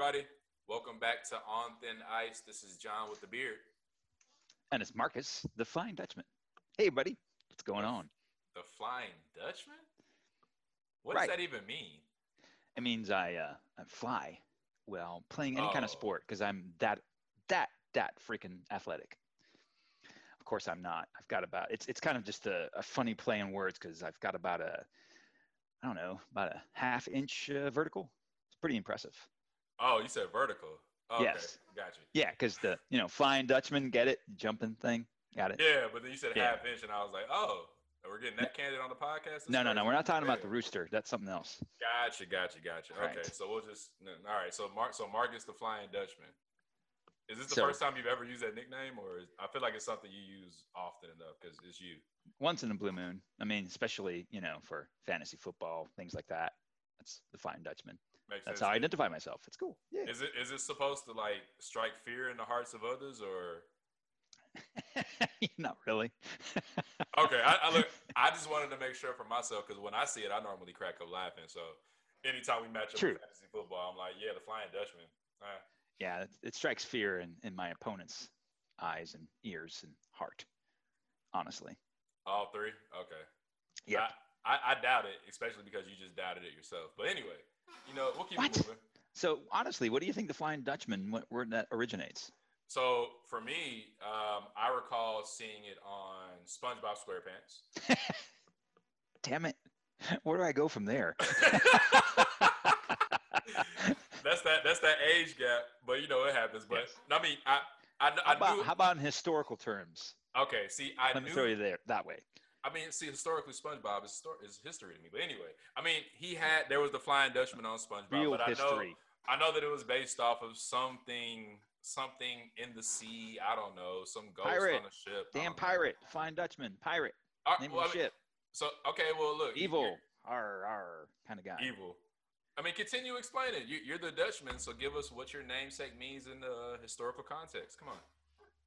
everybody. Welcome back to On Thin Ice. This is John with the beard. And it's Marcus, the Flying Dutchman. Hey, buddy, what's going on? The Flying Dutchman? What Right. does that even mean? It means I, uh, I fly well playing any kind of Oh. sport because I'm that, that, that freaking athletic. Of course, I'm not. I've got about, it's, it's kind of just a, a funny play in words because I've got about a, I don't know, about a half inch uh, vertical. It's pretty impressive. Oh, you said vertical. Oh, okay, Yes. got you. Yeah, because the, you know, Flying Dutchman, get it? Jumping thing. Got it? Yeah, but then you said Yeah. half inch, and I was like, oh, we're getting that candid on the podcast? No, no, no. We're not talking about the rooster. That's something else. Gotcha, gotcha, gotcha. Okay, Right. so we'll just all right. So Mark, so Marcus the Flying Dutchman. Is this the So- first time you've ever used that nickname, or is, I feel like it's something you use often enough because it's you? once in a blue moon. I mean, especially you know for fantasy football things like that. That's the Flying Dutchman. Makes That's sense. how I identify myself. It's cool. Yeah. Is it is it supposed to like strike fear in the hearts of others, or Not really. okay? I, I look. I just wanted to make sure for myself because when I see it, I normally crack up laughing. So anytime we match up True. fantasy football, I'm like, yeah, the Flying Dutchman. Uh, yeah, it, it strikes fear in, in my opponent's eyes and ears and heart. Honestly. all three. Okay. Yeah. I, I, I doubt it, especially because you just doubted it yourself. But anyway, you know, we'll keep What? it moving. So honestly, what do you think the Flying Dutchman wh- where that originates? So for me, um, I recall seeing it on SpongeBob SquarePants. Damn it. Where do I go from there? that's that. That's that age gap. But you know it happens. But Yes. I mean, I I, kn- How about, knew. how about in historical terms? okay, see, I Let me knew. throw you there that way. I mean, see, historically, SpongeBob is, is history to me. But anyway, I mean, he had there was the Flying Dutchman on SpongeBob, Real but I know. I know that it was based off of something something in the sea. I don't know, some ghost Pirate. on a ship. Damn don't know. pirate. Flying Dutchman. Pirate. All right, Name well, of I the mean, ship. So okay, well look, Evil. Arr, arr, kind of guy. evil. I mean, continue explaining. You, you're the Dutchman, so give us what your namesake means in the historical context. Come on.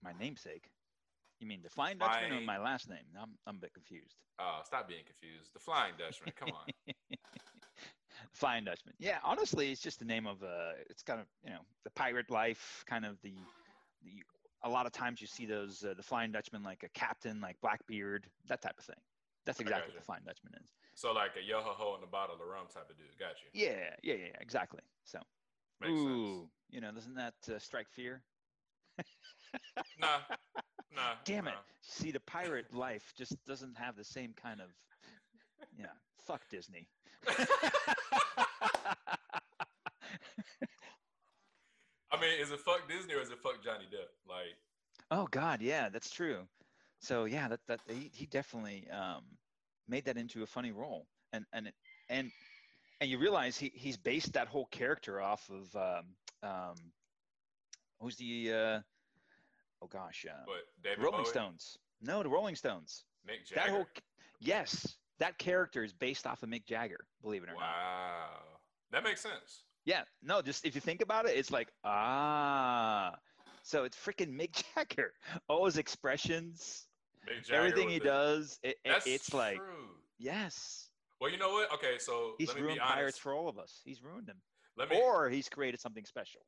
My namesake. You mean the Flying Dutchman or my last name? I'm, I'm a bit confused. Oh, stop being confused. The Flying Dutchman. Come on. Flying Dutchman. Yeah, honestly, it's just the name of uh it's kind of you know the pirate life, kind of the the. A lot of times you see those uh, the Flying Dutchman like a captain, like Blackbeard, that type of thing. That's exactly what the Flying Dutchman is. So like a yo ho ho in a bottle of rum type of dude. Got you. Yeah, yeah, yeah, yeah, exactly. So, Makes ooh, sense. you know, doesn't that uh, strike fear? Nah, nah. Damn it! See, the pirate life just doesn't have the same kind of, yeah. Fuck Disney. I mean, is it fuck Disney or is it fuck Johnny Depp? Like, Oh God, yeah, that's true. So yeah, that that he, he definitely um, made that into a funny role, and and and and you realize he he's based that whole character off of um, um, who's the uh, oh gosh, uh, what David Rolling Bowie? Stones. No, the Rolling Stones. Mick That Jagger. whole yes, that character is based off of Mick Jagger. Believe it or not. wow, that makes sense. Yeah, no, just if you think about it, it's like ah. So it's freaking Mick Jagger. All his expressions, Mick Jagger everything he the- does, it, it's like true. yes, Well, you know what? Okay, so he's let me ruined pirates for all of us. He's ruined them, let me. or he's created something special.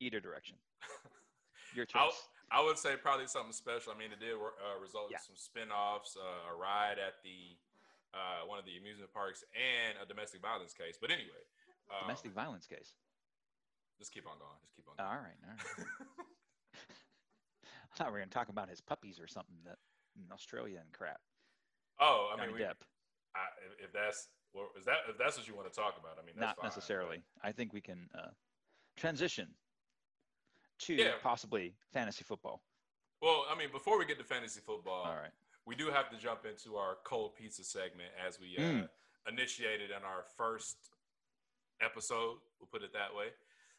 Either direction, your choice. I would say probably something special. I mean, it did uh, result in some spin-offs, uh, a ride at the uh, one of the amusement parks, and a domestic violence case. But anyway, um, Domestic violence case. Just keep on going. Just keep on. Going. right, all right. I thought we were gonna talk about his puppies or something that in Australia and crap. oh, I Johnny mean, we, Depp. I, if- that's well, is that if that's what you want to talk about? I mean, that's Not fine, necessarily. I think we can uh, transition to Yeah. possibly fantasy football. well, I mean, before we get to fantasy football, All right. we do have to jump into our cold pizza segment as we uh, Mm. initiated in our first episode. We'll put it that way.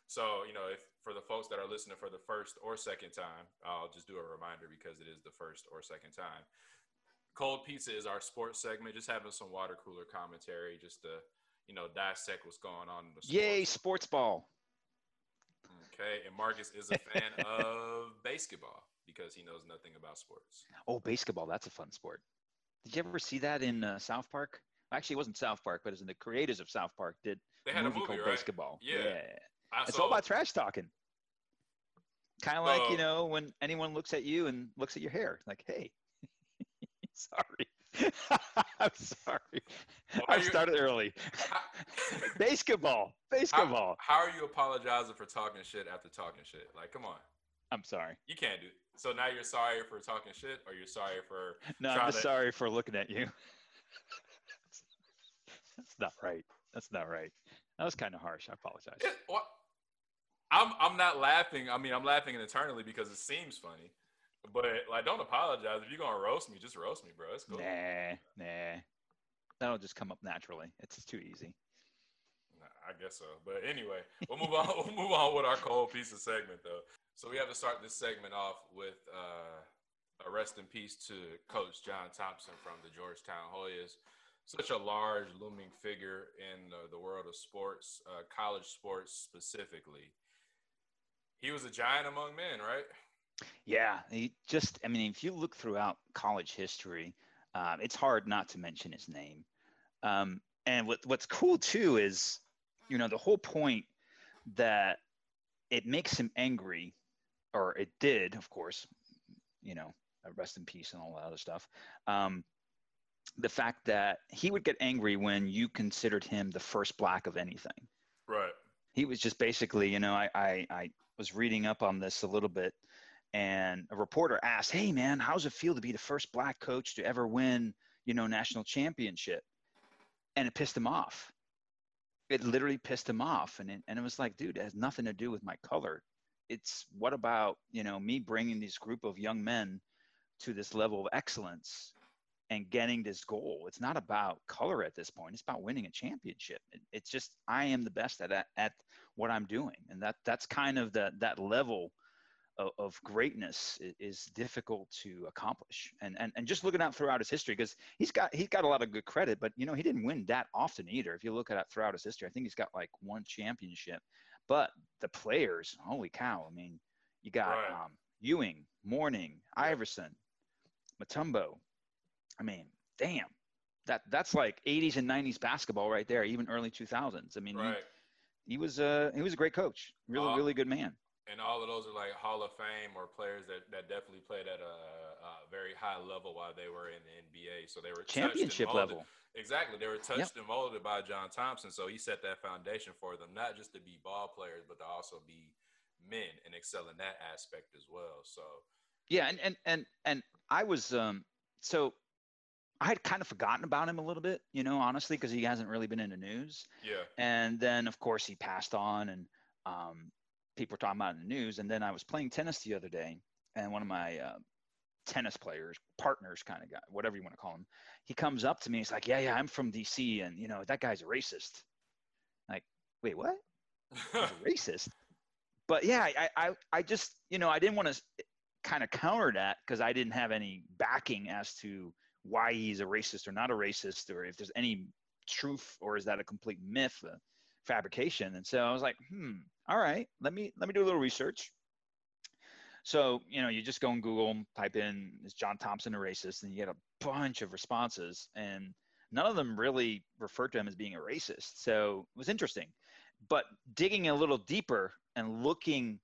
So, you know, if for the folks that are listening for the first or second time, I'll just do a reminder because it is the first or second time. Cold pizza is our sports segment, just having some water cooler commentary, just to you know dissect what's going on in the sports. Yay, sports ball. Okay, and Marcus is a fan of basketball because he knows nothing about sports. Oh, basketball. That's a fun sport. Did you ever see that in uh, South Park? Actually, it wasn't South Park, but it was in the creators of South Park did They a had movie, a movie, called right? Basketball. Yeah. I, It's so- all about trash talking. Kind of like you know when anyone looks at you and looks at your hair, like, hey, sorry, I'm sorry, I you- started early. how, Basketball, basketball. how are you apologizing for talking shit after talking shit? Like, come on. I'm sorry. You can't do so now you're sorry for talking shit or you're sorry for No, I'm just to- sorry for looking at you. That's not right. That's not right. That was kind of harsh. I apologize. it, what I'm I'm not laughing. I mean I'm laughing internally because it seems funny. But like don't apologize. If you're gonna roast me, just roast me, bro. It's cool. Nah, nah. That'll just come up naturally. It's too easy. Nah, I guess so. But anyway, we'll move on. We'll move on with our cold pizza segment, though. So we have to start this segment off with uh, a rest in peace to Coach John Thompson from the Georgetown Hoyas. Such a large, looming figure in uh, the world of sports, uh, college sports specifically. He was a giant among men, right? Yeah, he just, I mean, if you look throughout college history, um, it's hard not to mention his name. Um, and what, what's cool too is, you know, the whole point that it makes him angry, or it did, of course, you know, uh, rest in peace and all that other stuff. Um, the fact that he would get angry when you considered him the first black of anything Right. he was just basically, you know, I, I, I was reading up on this a little bit, and a reporter asked, "Hey, man, how's it feel to be the first black coach to ever win, you know, national championship?" And it pissed him off. It literally pissed him off, and it, and it was like, dude, it has nothing to do with my color. It's what about you know me bringing this group of young men to this level of excellence and getting this goal. It's not about color at this point. It's about winning a championship. It, it's just I am the best at at, at what I'm doing, and that that's kind of the that level of, of greatness is, is difficult to accomplish. And and and just looking out throughout his history, because he's got he's got a lot of good credit, but you know he didn't win that often either. If you look at it throughout his history, I think he's got like one championship. But the players, holy cow! I mean, you got Right. um, Ewing, Mourning, Iverson, Mutombo. I mean, damn, that that's like 80s and 90s basketball right there, even early 2000s. I mean, Right. he, he was uh, he was a great coach, really Uh, really good man. And all of those are like Hall of Fame or players that, that definitely played at a, a very high level while they were in the NBA. So they were Championship level. Exactly, they were touched and molded by John Thompson. So he set that foundation for them, not just to be ball players, but to also be men and excel in that aspect as well. So Yeah, and and and and I was um so I had kind of forgotten about him a little bit, you know, honestly, because he hasn't really been in the news. yeah, And then of course he passed on, and um, people were talking about in the news. And then I was playing tennis the other day, and one of my uh, tennis players, partners, kind of guy, whatever you want to call him, he comes up to me. He's like, "Yeah, yeah, I'm from DC, and you know that guy's a racist." Like, wait, what? Racist. But yeah, I, I, I just, you know, I didn't want to kind of counter that because I didn't have any backing as to why he's a racist or not a racist, or if there's any truth, or is that a complete myth, a fabrication? And so I was like, hmm, all right, let me let me do a little research. So you know, you just go on Google, type in "is John Thompson a racist?" and you get a bunch of responses, and none of them really referred to him as being a racist. So it was interesting. But digging a little deeper and looking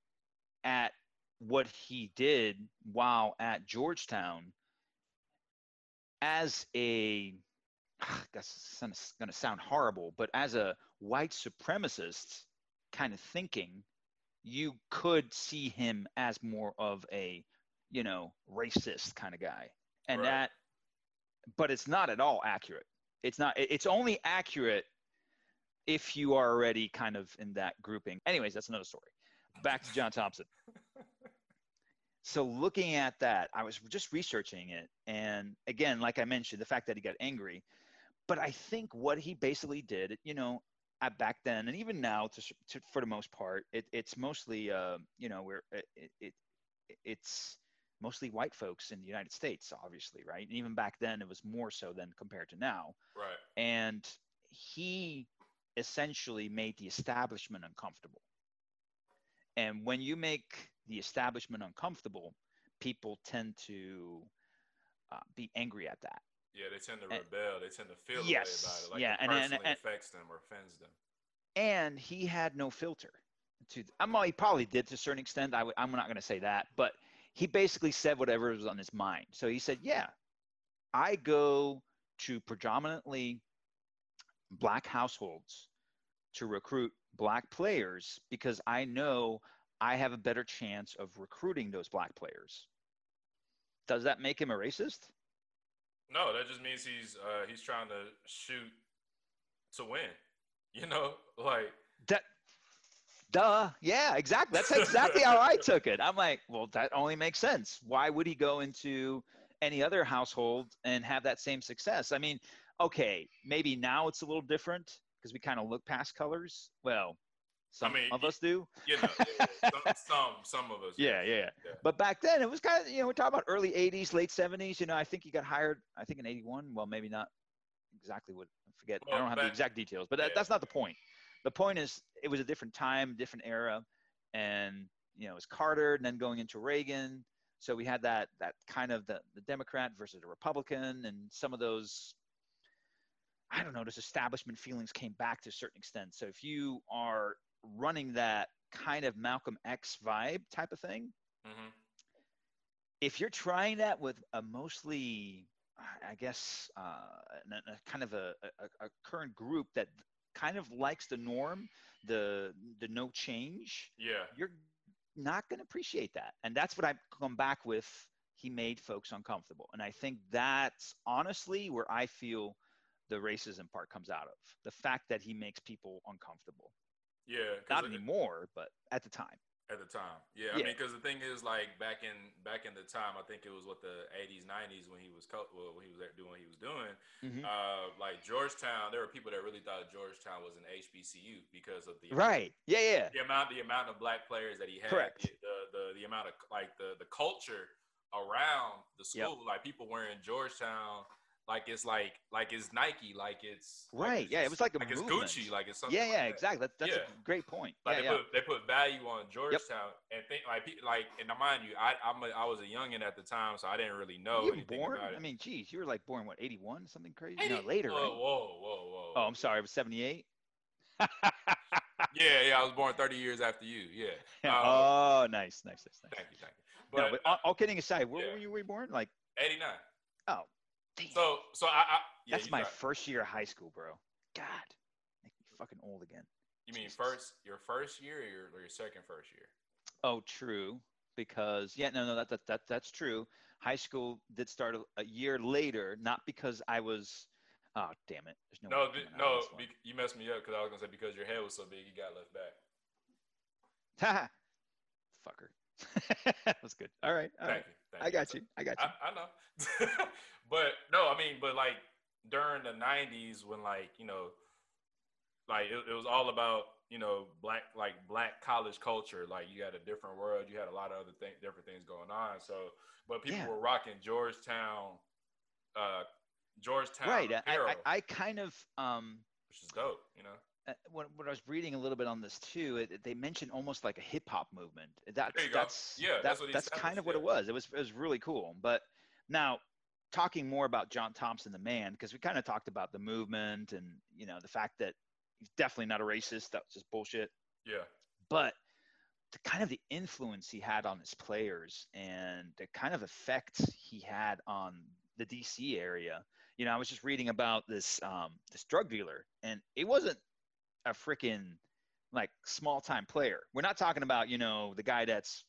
at what he did while at Georgetown as a that's going to sound horrible, but as a white supremacist kind of thinking, you could see him as more of a, you know, racist kind of guy. And Right. that, but it's not at all accurate. It's not, it's only accurate if you are already kind of in that grouping. Anyways, that's another story. Back to John Thompson. So looking at that, I was just researching it. And again, like I mentioned, the fact that he got angry. But I think what he basically did, you know, at back then and even now, to, to for the most part, it, it's mostly, uh, you know, where it, it, it it's mostly white folks in the United States, obviously, right? And even back then, it was more so than compared to now. right, And he essentially made the establishment uncomfortable. And when you make the establishment uncomfortable, people tend to uh, be angry at that. Yeah. They tend to And- rebel. They tend to feel Yes, the way about it, like yeah, it and- and- personally and- affects them or offends them. And he had no filter. to I'm he probably did to a certain extent. I w- I'm not going to say that, but he basically said whatever was on his mind. So he said, "Yeah, I go to predominantly black households to recruit black players because I know I have a better chance of recruiting those black players." Does that make him a racist? No, that just means he's uh, he's trying to shoot to win. You know, like that. Duh. Yeah, exactly. That's exactly how I took it. I'm like, well, that only makes sense. Why would he go into any other household and have that same success? I mean, okay, maybe now it's a little different because we kind of look past colors. Well, some I mean, of us do. You know, some, some, some of us. Yeah, yeah, yeah. But back then, it was kind of you know we're talking about early '80s, late '70s. You know, I think he got hired. I think in '81. Well, maybe not exactly what. I forget. Well, I don't have back, the exact details, but that, yeah. that's not the point. The point is, it was a different time, different era, and you know, it was Carter, and then going into Reagan. So we had that that kind of the the Democrat versus the Republican, and some of those I don't know, those establishment feelings came back to a certain extent. So if you are running that kind of Malcolm X vibe type of thing. Mm-hmm. If you're trying that with a mostly, I guess, uh, a, a kind of a, a, a, current group that kind of likes the norm, the the no change, yeah, you're not going to appreciate that, and that's what I come back with. He made folks uncomfortable, and I think that's honestly where I feel the racism part comes out of the fact that he makes people uncomfortable. Yeah, not anymore, but at the time. At the time, yeah. yeah. I mean, because the thing is, like back in back in the time, I think it was what the '80s, '90s when he was co- well, when he was doing what he was doing. Mm-hmm. Uh, like Georgetown, there were people that really thought Georgetown was an HBCU because of the right, yeah, yeah, the amount the amount of black players that he had, correct, the the, the, the amount of like the the culture around the school, yep. like people wearing Georgetown like it's like like it's Nike, like it's right. Like it's, yeah, it was like a like movement. it's Gucci, like it's something. Yeah, yeah, like exactly. That, that's yeah. a great point. Like yeah, they yeah. put they put value on Georgetown yep. and think like like and mind you, I I'm a, I was a youngin at the time, so I didn't really know you born? I mean, geez, you were like born what 81, something crazy? 80? No, later. Whoa, right? whoa, whoa, whoa. Oh, I'm sorry, it was 78. yeah, yeah, I was born 30 years after you. Yeah. Um, oh, nice, nice, nice, nice. Thank you, thank you. But, no, but all, all kidding aside, where were you born? Like 89. Oh, damn. So, so I, I yeah, That's my first year of high school, bro. God, make me fucking old again. You mean Jesus. first your first year or your, or your second first year? Oh, true. Because yeah, no, no, that that, that that's true. High school did start a, a year later, not because I was. Oh damn it! There's no. No, no, be, you messed me up because I was gonna say because your head was so big, you got left back. Ha! Fucker. That's good. All right. All Thank right. you. Thank I got you. I got you. I, I know. but no, I mean, but like during the 90s when like you know like it, it, was all about you know black like black college culture like you had a different world you had a lot of other things different things going on so but people yeah. were rocking georgetown uh georgetown right I, I, I, kind of um which is dope you know when, when I was reading a little bit on this too, it, they mentioned almost like a hip hop movement. That's that's yeah, that, that's, that's kind of what it was. It was it was really cool. But now talking more about John Thompson, the man, because we kind of talked about the movement and you know the fact that he's definitely not a racist. That's just bullshit. Yeah. But the kind of the influence he had on his players and the kind of effect he had on the DC area. You know, I was just reading about this um, this drug dealer, and it wasn't a freaking like small time player. We're not talking about you know the guy that's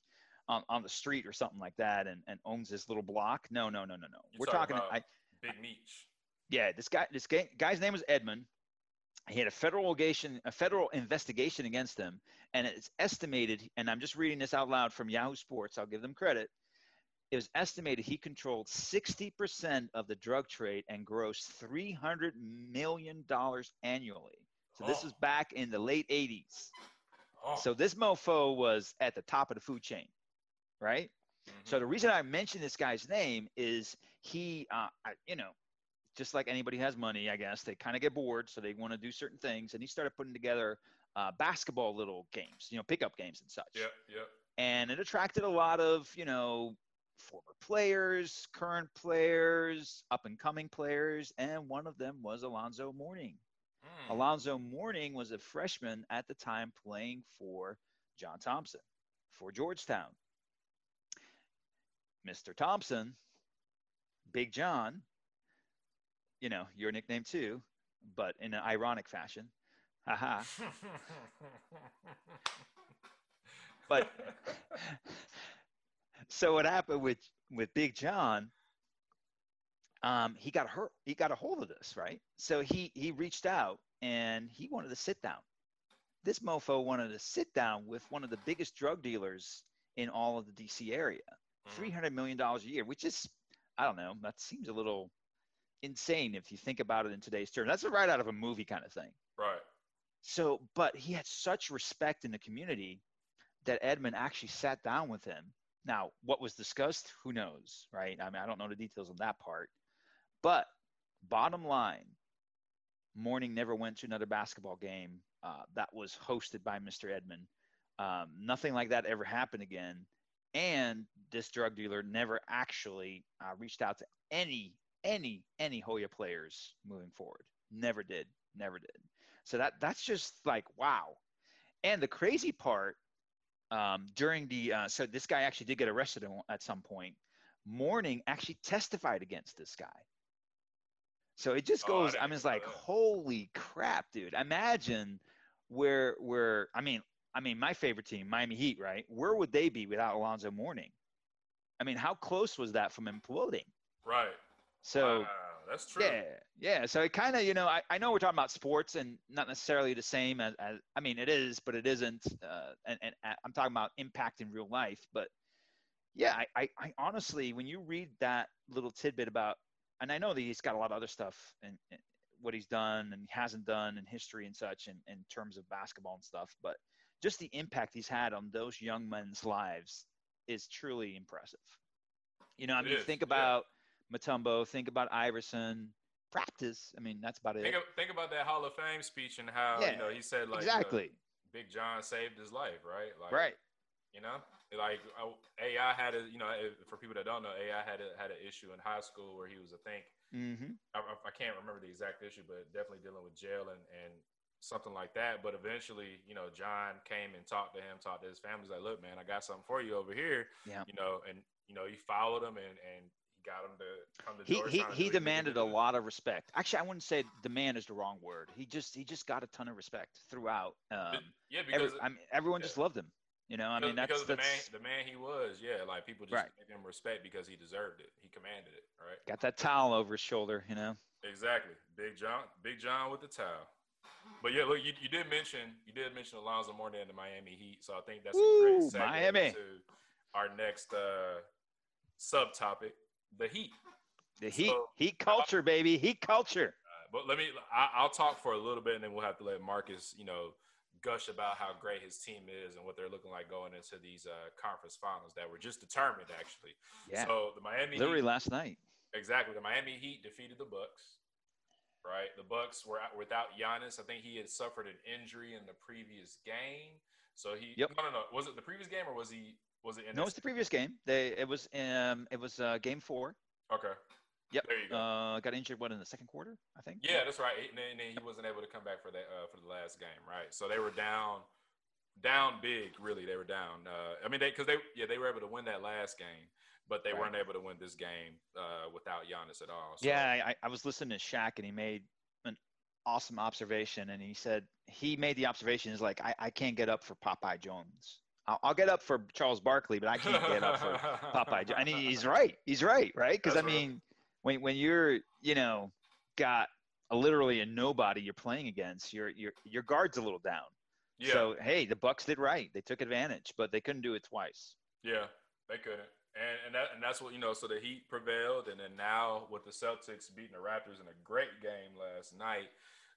on, on the street or something like that and, and owns his little block. No, no, no, no, no. You're We're talking, talking I, Big Meech. Yeah, this guy, this guy, guy's name was Edmond. He had a federal investigation, a federal investigation against him, and it's estimated. And I'm just reading this out loud from Yahoo Sports. I'll give them credit. It was estimated he controlled 60% of the drug trade and grossed 300 million dollars annually. So this oh. is back in the late 80s. Oh. So this mofo was at the top of the food chain right? Mm-hmm. So the reason I mentioned this guy's name is he, uh, I, you know, just like anybody has money, I guess they kind of get bored, so they want to do certain things, and he started putting together uh, basketball little games, you know, pickup games and such. Yep, yep. And it attracted a lot of, you know, former players, current players, up and coming players, and one of them was Alonzo Mourning. Mm. Alonzo Mourning was a freshman at the time playing for John Thompson. For Georgetown, Mr. Thompson, Big John, you know, your nickname too, but in an ironic fashion. Haha. but so what happened with with Big John? Um, he got hurt. He got a hold of this, right? So he he reached out and he wanted to sit down. This mofo wanted to sit down with one of the biggest drug dealers in all of the DC area. Mm. Three hundred million dollars a year, which is I don't know. That seems a little insane if you think about it in today's terms. That's right out of a movie kind of thing. right. So, but he had such respect in the community that Edmond actually sat down with him. Now, what was discussed, who knows, right? I mean, I don't know the details on that part. But bottom line, Mourning never went to another basketball game uh, that was hosted by Mr. Edmond. Um, nothing like that ever happened again. And this drug dealer never actually uh, reached out to any, any, any Hoya players moving forward. Never did. Never did. So that that's just like wow. And the crazy part um, during the uh, so this guy actually did get arrested at some point. Mourning actually testified against this guy. So it just Oh, I goes. didn't I'm just like, that. holy crap, dude! Imagine where where I mean I mean my favorite team, Miami Heat, right? Where would they be without Alonzo Mourning? I mean, how close was that from imploding? Right. So wow, that's true. yeah, yeah. So it kind of, you know, I, I know we're talking about sports and not necessarily the same as, as I mean, it is, but it isn't. Uh, and, and uh, I'm talking about impact in real life. But yeah, I, I, I honestly, when you read that little tidbit about, and I know that he's got a lot of other stuff and, and what he's done and hasn't done in history and such in, in terms of basketball and stuff, but just the impact he's had on those young men's lives is truly impressive. You know, I It mean, is, think yeah. about Mutombo, think about Iverson, practice. I mean, that's about it. Think, of, think about that Hall of Fame speech and how Yeah, you know he said like exactly. Big John saved his life, right? Like, Right. You know, like AI had a you know for people that don't know, AI had a, had an issue in high school where he was I think hmm I, I- can't remember the exact issue, but definitely dealing with jail and, and something like that. But eventually, you know, John came and talked to him, talked to his family. He's like, look, man, I got something for you over here. Yeah. You know, and you know, he followed him and and he got him to come to He he he do what needed demanded a lot of respect. Actually, I wouldn't say demand is the wrong word. He just he just got a ton of respect throughout. Um, yeah, every, because I mean, everyone yeah. just loved him. You know, I because, mean, that's because of the man, the man he was. Yeah, like people just Right. gave him respect because he deserved it. He commanded it, right? got that towel over his shoulder. You know. Exactly. Big John, Big John with the towel. But yeah, look, you, you did mention you did mention Alonzo Mourning and the Miami Heat, so I think that's a great segue Miami. to our next uh, subtopic, the Heat. The heat So- heat culture, baby, heat culture. Uh, but let me, I, I'll talk for a little bit, and then we'll have to let Marcus, you know, gush about how great his team is and what they're looking like going into these uh, conference finals that were just determined, actually. Yeah, So the Miami literally Heat, last night. Exactly. The Miami Heat defeated the Bucks. Right. The Bucks were out without Giannis. I think he had suffered an injury in the previous game. So he Yep. no no no. Was it the previous game or was he was it in No, it's the previous game. They it was um it was uh, game four. Okay. Yep. There you go. Uh, got injured what in the second quarter, I think. Yeah, that's right. And then, and then he wasn't able to come back for that uh, for the last game, right? So they were down, down big. Really, they were down. Uh, I mean, they because they yeah they were able to win that last game, but they Right. weren't able to win this game uh, without Giannis at all. So, Yeah, I, I was listening to Shaq and he made an awesome observation. And he said he made the observation is like, I, I can't get up for Popeye Jones. I'll, get up for Charles Barkley, but I can't get up for Popeye Jones. And he, he's right. He's right, right? Because I mean, when when you're you know got a, literally a nobody you're playing against, your your your guard's a little down. Yeah. So hey, the Bucks did right. They took advantage, but they couldn't do it twice. Yeah, they couldn't. And and that and that's what you know. So the Heat prevailed, and then now with the Celtics beating the Raptors in a great game last night,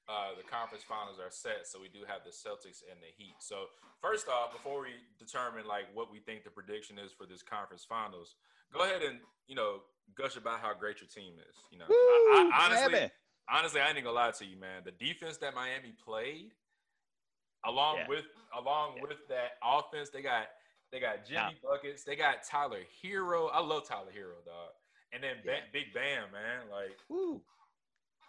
uh, the conference finals are set. So we do have the Celtics and the Heat. So first off, before we determine like what we think the prediction is for this conference finals, go ahead and you know gush about how great your team is. You know, Woo, I, honestly, Miami. honestly, I ain't gonna lie to you, man. The defense that Miami played, along Yeah. with along Yeah. with that offense, they got they got Jimmy Yeah. buckets, they got Tyler Herro. I love Tyler Herro, dog. And then Ba- Big Bam, man, like Woo.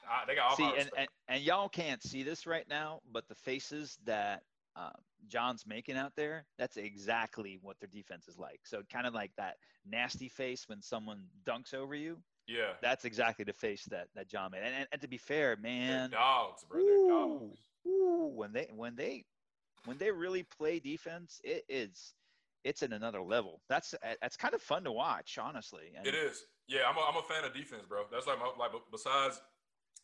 I, they got all see and, and and y'all can't see this right now but the faces that uh, John's making out there, that's exactly what their defense is like. So kind of like that nasty face when someone dunks over you. Yeah. That's exactly the face that that John made. And, and, and to be fair, man, They're dogs, bro. They're Ooh, dogs. ooh, when they when they when they really play defense, it is it's in another level. That's that's kind of fun to watch, honestly. And It is. Yeah, I'm a, I'm a fan of defense, bro. That's like my like besides.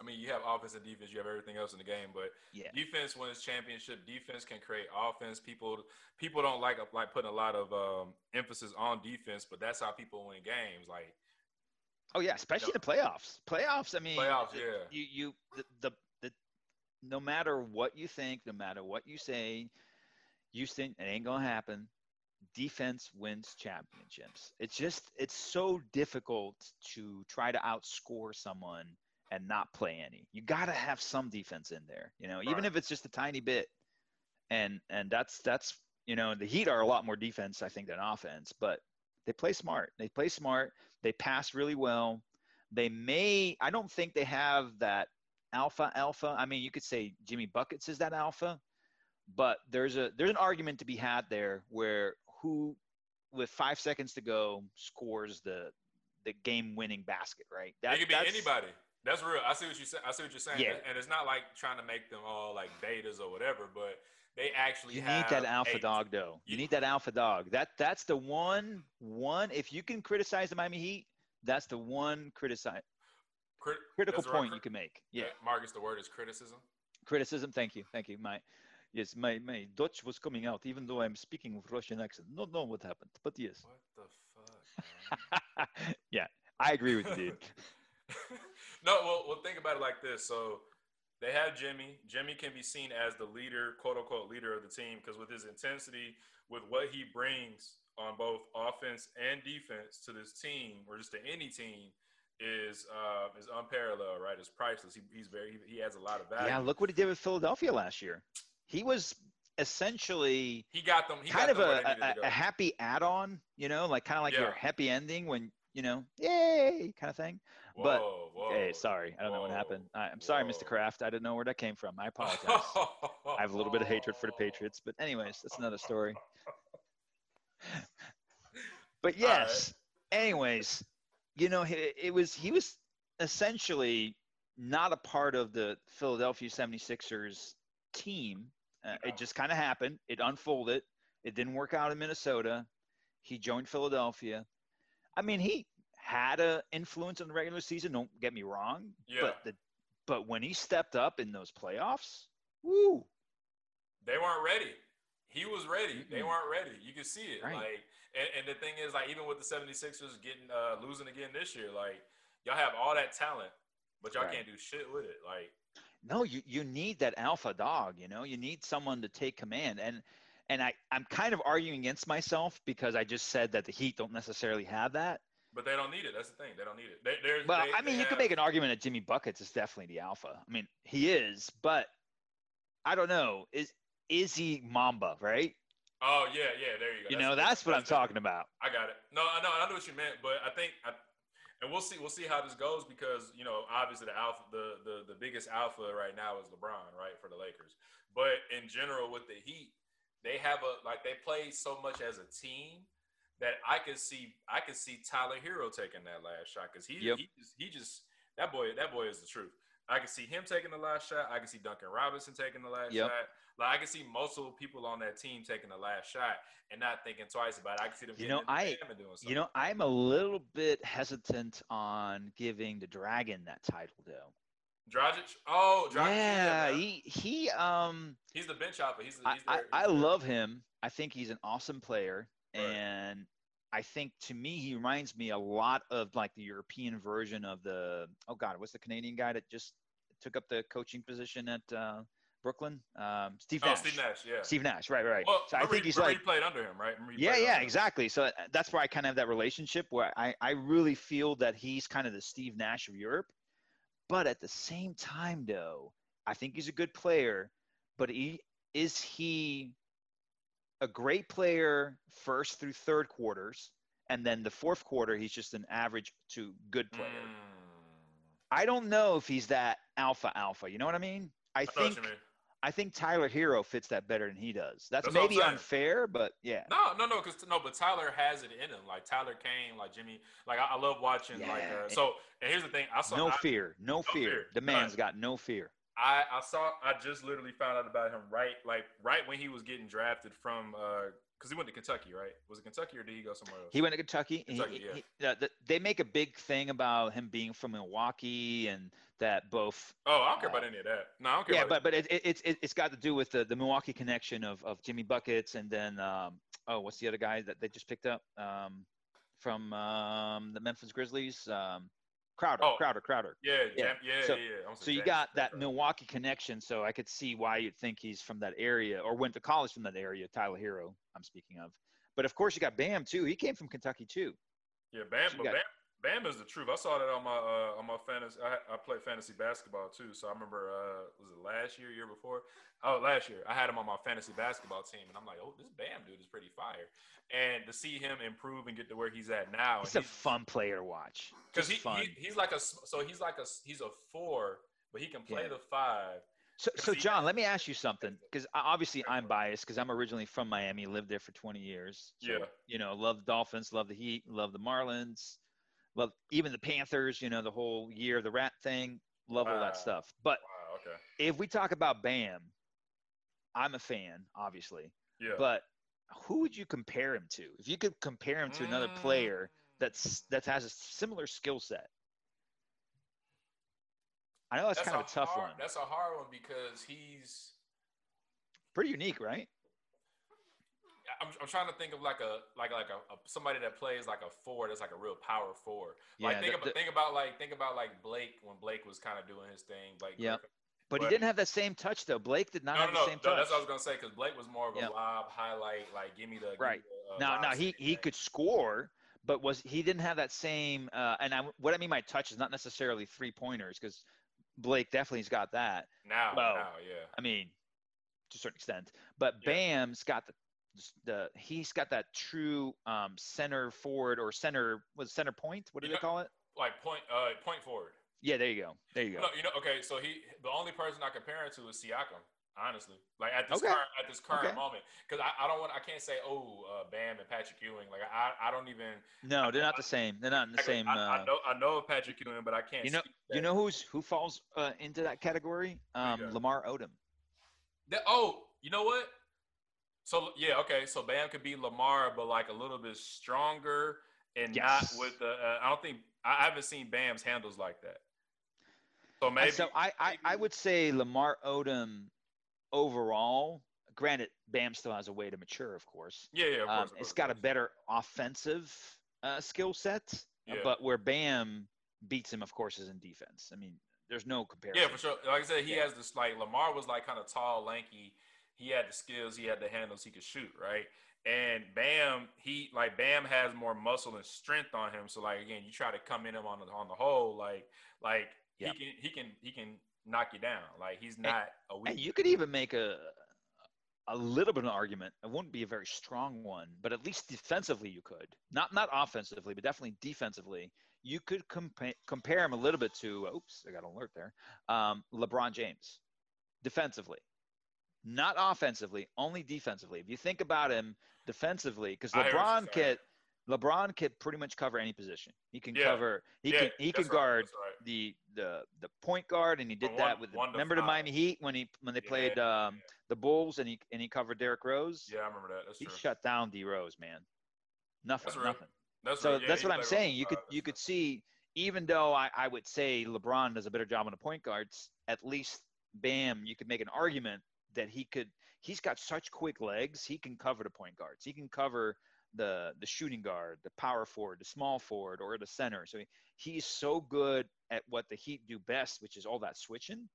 I mean, you have offense and defense. You have everything else in the game, but Yeah. defense wins championship. Defense can create offense. People people don't like like putting a lot of um, emphasis on defense, but that's how people win games. Like Oh yeah, especially the playoffs. Playoffs. I mean, playoffs, yeah. You you the, the the no matter what you think, no matter what you say, Houston, it ain't gonna happen. Defense wins championships. It's just it's so difficult to try to outscore someone and not play any. You got to have some defense in there, you know, even Right. if it's just a tiny bit. And and that's that's you know the Heat are a lot more defense I think than offense, but they play smart. They play smart. They pass really well. They may I don't think they have that alpha alpha. I mean, you could say Jimmy Buckets is that alpha, but there's a there's an argument to be had there where who with 5 seconds to go scores the the game winning basket, right? it could be that's- anybody. That's real. I see what you say. I see what you're saying. Yeah. And it's not like trying to make them all like betas or whatever, but they actually You need that alpha a- dog though. You need that alpha dog. That that's the one one if you can criticize the Miami Heat, that's the one criticize crit- critical right point you can make. Yeah. Marcus, the word is criticism. criticism. Thank you, thank you. My yes, my my Dutch was coming out, even though I'm speaking with Russian accent. Not know what happened, but yes. What the fuck? man? yeah, I agree with you, dude. no, well, well, think about it like this. So they have Jimmy. Jimmy can be seen as the leader, quote unquote, leader of the team because with his intensity, with what he brings on both offense and defense to this team, or just to any team, is uh, is unparalleled. Right? It's priceless. He, he's very he, he has a lot of value. Yeah, look what he did with Philadelphia last year. He was essentially He got them. He kind got of them a, a, a happy add-on, you know, like kind of like your happy ending when you know, yay, kind of thing. But- Whoa, whoa, Hey, sorry, I don't know what happened. I, I'm sorry, Mr. Kraft. I didn't know where that came from. I apologize. I have a little bit of hatred for the Patriots, but anyways, that's another story. But All right. yes, anyways, you know, he, it was he was essentially not a part of the Philadelphia 76ers team. Uh. It just kind of happened. It unfolded. It didn't work out in Minnesota. He joined Philadelphia. I mean, he had an influence in the regular season. Don't get me wrong. Yeah. But the but when he stepped up in those playoffs, woo, They weren't ready. He was ready. They Mm-mm. weren't ready. You can see it. Right. Like, and, and the thing is, like, even with the 76ers getting uh, losing again this year, like, y'all have all that talent, but y'all Right. can't do shit with it. Like, no, you you need that alpha dog. You know, you need someone to take command. And and I I'm kind of arguing against myself because I just said that the Heat don't necessarily have that. But they don't need it. That's the thing. They don't need it. They, Well, they, I mean, you could make an argument that Jimmy buckets is definitely the alpha. I mean, he is, but I don't know. Is is he Mamba? Right? Oh yeah, yeah. There you go. You That's know, that's what I'm different. talking about. I got it. No, I know, I know what you meant, but I think, I, and we'll see, we'll see how this goes because you know, obviously the alpha, the the the biggest alpha right now is LeBron, right, for the Lakers. But in general, with the Heat, they have a like they play so much as a team that I could see, I could see Tyler Herro taking that last shot because he Yep. he just he just that boy that boy is the truth. I can see him taking the last shot. I can see Duncan Robinson taking the last Yep. shot. Like I can see multiple people on that team taking the last shot and not thinking twice about it. I can see them. You know, I doing something. you know I'm a little bit hesitant on giving the Dragon that title, though. Dragic. Oh, Dragic. yeah, man. he he um he's the bench hopper. He's the, I, he's I, their- I he's their- love him. I think he's an awesome player, Right. and I think to me he reminds me a lot of like the European version of the oh god, what's the Canadian guy that just took up the coaching position at uh, Brooklyn? Um, Steve Oh, Nash. Steve Nash. Yeah. Steve Nash, right, right. Well, so I think he's like played under him, right? Yeah, yeah, exactly. So that's where I kind of have that relationship where I, I really feel that he's kind of the Steve Nash of Europe. But at the same time, though, I think he's a good player. But he, is he a great player first through third quarters? And then the fourth quarter, he's just an average to good player. Mm. I don't know if he's that alpha alpha. You know what I mean? I I think mean. I think Tyler Herro fits that better than he does. That's, That's maybe unfair, but yeah. No, no, no, because no, but Tyler has it in him. Like Tyler Kane, like Jimmy. Like I, I love watching. Like Yeah. uh, so. And here's the thing. I saw. No I, fear, no fear. fear. The man's got no fear. I, I saw. I just literally found out about him right, like right when he was getting drafted from. Because he went to Kentucky, right? Was it Kentucky or did he go somewhere else? He went to Kentucky. and he- Kentucky, yeah. he- uh, th- they make a big thing about him being from Milwaukee and that both. oh, I don't care about any of that. No, I don't care. Yeah, about but but it, it, it's it, it's got to do with the, the Milwaukee connection of, of Jimmy buckets and then um, oh what's the other guy that they just picked up um, from um, the Memphis Grizzlies um, Crowder Oh. Crowder Crowder. Yeah, Yeah. yeah, yeah, So- yeah. yeah. So you got that right. Milwaukee connection. So I could see why you'd think he's from that area or went to college from that area. Tyler Herro, I'm speaking of. But of course, you got Bam too. He came from Kentucky too. Yeah, Bam, So but got- Bam, Bam is the truth. I saw that on my uh, on my fantasy. I, I played fantasy basketball too, so I remember uh, was it last year, year before? Oh, last year I had him on my fantasy basketball team, and I'm like, oh, this Bam dude is pretty fire. And to see him improve and get to where he's at now, it's a fun player to watch. because he, he he's like a so he's like a he's a four, but he can play Yeah. the five. So, so John, let me ask you something, because obviously I'm biased because I'm originally from Miami, lived there for 20 years. So, Yeah. You know, love the Dolphins, love the Heat, love the Marlins, love even the Panthers. You know, the whole year the rat thing, love all that stuff. But Wow, okay, if we talk about Bam, I'm a fan, obviously. yeah. But who would you compare him to? If you could compare him to another player Mm. that's that has a similar skill set. I know that's, kind of a tough hard, one. That's a hard one because he's. Pretty unique, right? I'm, I'm trying to think of like a like like a, a somebody that plays like a four that's like a real power four. Like Yeah, think the- about the- think about like think about like Blake when Blake was kind of doing his thing. Blake Yep. Griffin. But he didn't have that same touch though. Blake did not No, have no, the no, same no. touch. That's what I was gonna say because Blake was more of a Yep. lob highlight. Like give me the me Right. the, uh, now, now he he thing. could score, but was he didn't have that same. Uh, and I, what I mean by touch is not necessarily three pointers because Blake definitely's got that. now well, now yeah. I mean, to a certain extent. But Yeah. Bam's got the the he's got that true um, center forward or center was center point. What do Yeah. they call it? Like point uh point forward. Yeah, there you go. There you go. No, you know, okay, so he the only person I compare it to is Siakam, honestly. Like at this Okay. current at this current Okay. moment, because I, I don't want I can't say oh uh, Bam and Patrick Ewing. Like I I don't even No, they're not the same. They're not in the Exactly. same. I, Uh, I know I know Patrick Ewing, but I can't. you know, you know who's who falls uh, into that category? Um? Lamar Odom. That- oh, you know what? So yeah, okay. So Bam could be Lamar, but like a little bit stronger and Yes. not with the. Uh, I don't think I haven't seen Bam's handles like that. So maybe. so I, I, I would say Lamar Odom overall. Granted, Bam still has a way to mature, of course. yeah, yeah. Of Um, course, of it's course, got a of course. better offensive uh, skill set, uh, Yeah. but where Bam beats him, of course, is in defense. I mean, there's no comparison. Yeah, for sure. Like I said, he Yeah. has this like Lamar was like kind of tall, lanky. He had the skills, he had the handles, he could shoot, right? And Bam, he like Bam has more muscle and strength on him. So like again, you try to come in him on the on the hole, like like Yeah. he can he can he can knock you down. Like he's not a weak. And you could even make a a little bit of an argument. It wouldn't be a very strong one, but at least defensively you could. Not not offensively, but definitely defensively. You could compa- compare him a little bit to. Oops, I got an alert there. Um, LeBron James, defensively, not offensively, only defensively. If you think about him defensively, because I hear what you're LeBron can LeBron can pretty much cover any position. He can Yeah. cover. He yeah, can he can right, guard right. the the the point guard, and he did From that with one remember the. Miami Heat when he when they played Yeah, um, the Bulls and he and he covered Derrick Rose. Yeah, I remember that. That's he true. shut down D Rose, man. Nothing, That's nothing. That's So. Yeah, that's what I'm saying. You could you could see, even though I, I would say LeBron does a better job on the point guards, at least Bam, you could make an argument that he could. He's got such quick legs. He can cover the point guards. He can cover the the shooting guard, the power forward, the small forward, or the center. So he, he's so good at what the Heat do best, which is all that switching.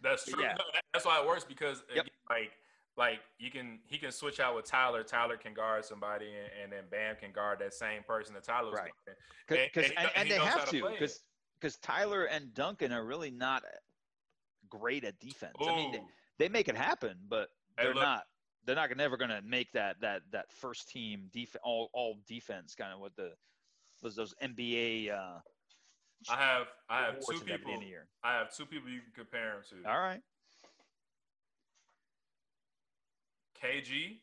That's true. Yeah. No, that's why it works because Yep. again, like like you can he can switch out with Tyler. Tyler can guard somebody, and, and then Bam can guard that same person that Tyler was Right. guarding. Because And- and and, they have to to play it. because because Tyler and Duncan are really not great at defense. I mean, they, make it happen, but they're look. not. They're not never going to make that that that first team def all all defense kind of what the was those NBA. Uh, I have I have two at the end people. of the year. I have two people you can compare them to. All right. KG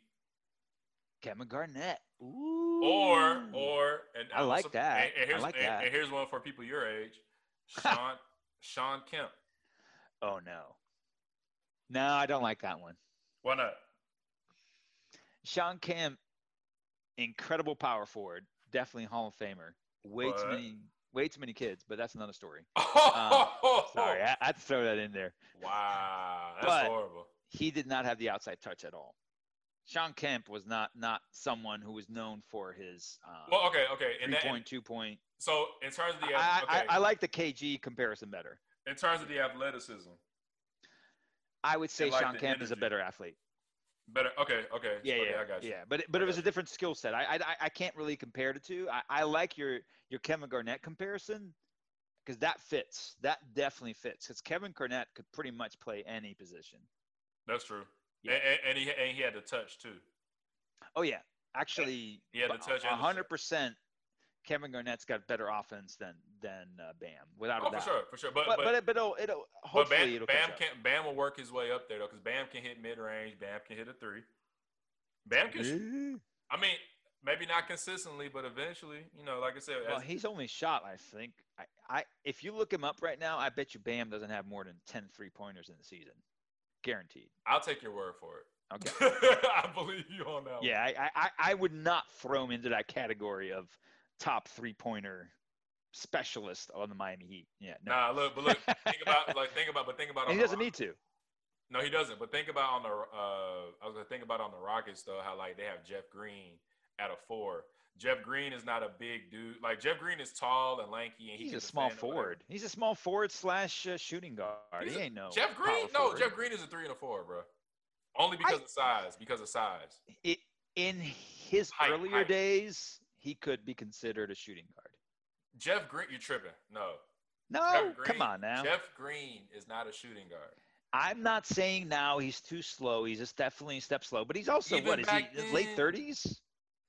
Kevin Garnett. Ooh. or or and I like also- that. And, and I like and- that. and here's one for people your age. Sean Sean Kemp. Oh no. No, I don't like that one. Why not? Shawn Kemp, incredible power forward, definitely Hall of Famer. Way too many, way too many kids, but that's another story. Oh, Sorry, I, I had to throw that in there. Wow, that's But- horrible. He did not have the outside touch at all. Shawn Kemp was not not someone who was known for his uh, Well, okay, okay. And three point, two point. so in terms of the I, okay, I, I like the KG comparison better. in terms of the athleticism, I would say like Shawn Kemp is a better athlete. better. Okay, okay. Yeah, okay, yeah, I got you. yeah. But it- but it was a different skill set. I, I I- can't really compare the two. I, I like your your Kevin Garnett comparison because that fits. That definitely fits. Because Kevin Garnett could pretty much play any position. That's true. Yeah. And, and, he and he had the touch too. Oh yeah, actually, had the touch and the A shot. hundred percent. Kevin Garnett's got better offense than than uh, Bam, without Oh, a for sure, for sure. But But but, but, it, but it'll it'll but hopefully Bam, it'll Bam can Bam will work his way up there though, because Bam can hit mid range. Bam can hit a three. Bam can. I mean, maybe not consistently, but eventually, you know, like I said, Well, he's only shot, I think. I, I if you look him up right now, I bet you Bam doesn't have more than 10 three pointers in the season, guaranteed. I'll take your word for it. Okay. I believe you on that. one. Yeah, I, I, I would not throw him into that category of top three pointer specialist on the Miami Heat. Yeah, no. Nah, look, but look, think about like think about, but think about. he doesn't Rock- need to. No, he doesn't. But think about on the. Uh, I was gonna think about on the Rockets though, how like they have Jeff Green at a four. Jeff Green is not a big dude. Like Jeff Green is tall and lanky, and he He's a small defend or whatever. forward. He's a small forward slash uh, shooting guard. He's he a- ain't no Jeff Green, no, forward. Jeff Green is a three and a four, bro. Only because of size. Because of size. It, in his Height, earlier height. days, he could be considered a shooting guard. Jeff Green, you're tripping. No. No, Green, come on now. Jeff Green is not a shooting guard. I'm not saying now he's too slow. He's just definitely a step slow, but he's also Even what is he? His late thirties?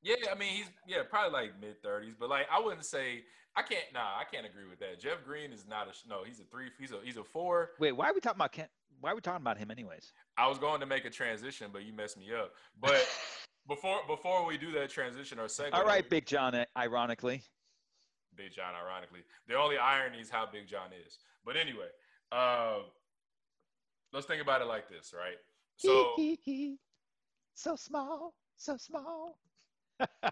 Yeah, I mean he's yeah probably like mid thirties, but like I wouldn't say I can't. Nah, I can't agree with that. Jeff Green is not a no. He's a three. He's a he's a four. Wait, why are we talking about Kent? Why are we talking about him anyways? I was going to make a transition, but you messed me up. But before before we do that transition or segue, All right, Big John. Ironically, Big John. Ironically, the only irony is how Big John is. But anyway, uh, let's think about it like this, right? So so small, so small.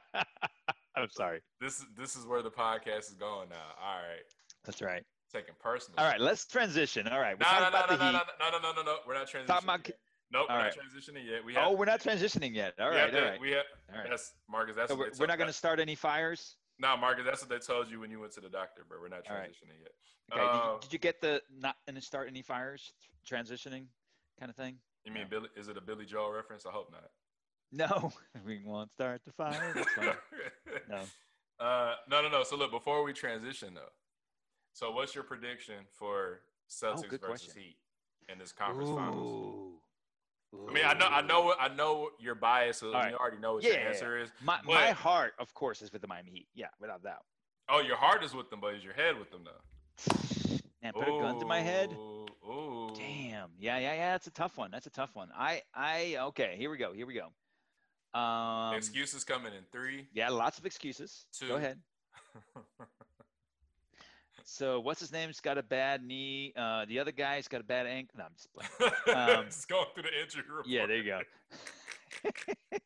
I'm sorry. this this is where the podcast is going now. All right, That's right. taking personal. All right, let's transition. All right, No, no, no, no, no, no, no, no, no, no, no. We're not transitioning. Talking about-. Nope, All we're right. not transitioning yet. We have. Oh, we're not transitioning yet. all right we right, have all right. We have. All right. That's Marcus. That's So what we're, we're not going to start any fires. No, Marcus, that's what they told you when you went to the doctor, but we're not All right. transitioning yet. Okay. did, you, did you get the not going to start any fires transitioning kind of thing? You mean. Billy? Is it a Billy Joel reference? I hope not. No, we won't start the fire. That's fine. No. Uh, no, no, no. So look, before we transition though, so what's your prediction for Celtics Oh, versus question. Heat in this conference finals? Ooh. I mean, I know, I know, I know your bias. So All right. you already know what Yeah, your yeah, answer is. My, But- my heart, of course, is with the Miami Heat. Yeah, without doubt. Oh, your heart is with them, but is your head with them though? Man, put a gun to my head. Ooh, Ooh. Damn. Yeah, yeah, yeah. That's a tough one. That's a tough one. I, I. Okay. Here we go. Here we go. Um. Excuses coming in three. Yeah, lots of excuses. Two. Go ahead. So what's his name's got a bad knee. Uh, the other guy's got a bad ankle. No, I'm just playing. Um, Just going through the injury report. Yeah, there you go.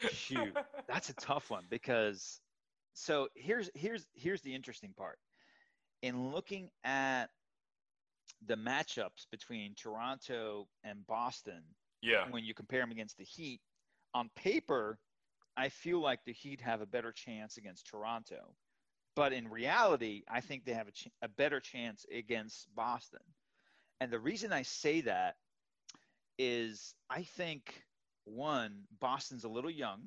Shoot, that's a tough one because. So here's here's here's the interesting part. In looking at the matchups between Toronto and Boston, yeah. when you compare them against the Heat, on paper, I feel like the Heat have a better chance against Toronto. But in reality, I think they have a, ch- a better chance against Boston. And the reason I say that is I think, one, Boston's a little young.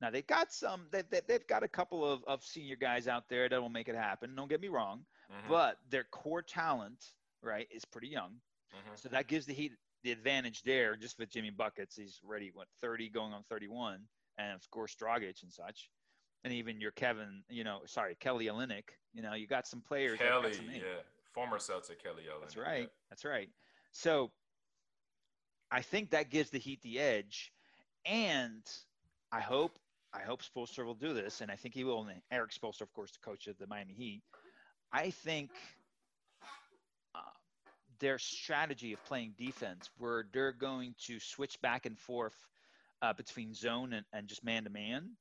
Now, they've got some, they, they, they've got a couple of, of senior guys out there that will make it happen. Don't get me wrong. Mhm, But their core talent, right, is pretty young. mhm. So that gives the Heat the advantage there just with Jimmy Buckets. He's already, what, 30 going on 31, and of course, Dragic and such. And even your Kevin, you know, sorry, Kelly Olynyk, you know, you got some players. Kelly, some yeah, former Celtic Kelly Olynyk. That's right. That's right. So I think that gives the Heat the edge, and I hope I hope Spoelstra will do this, and I think he will. And Erik Spoelstra, of course, the coach of the Miami Heat. I think uh, their strategy of playing defense, where they're going to switch back and forth uh, between zone and, and just man to man,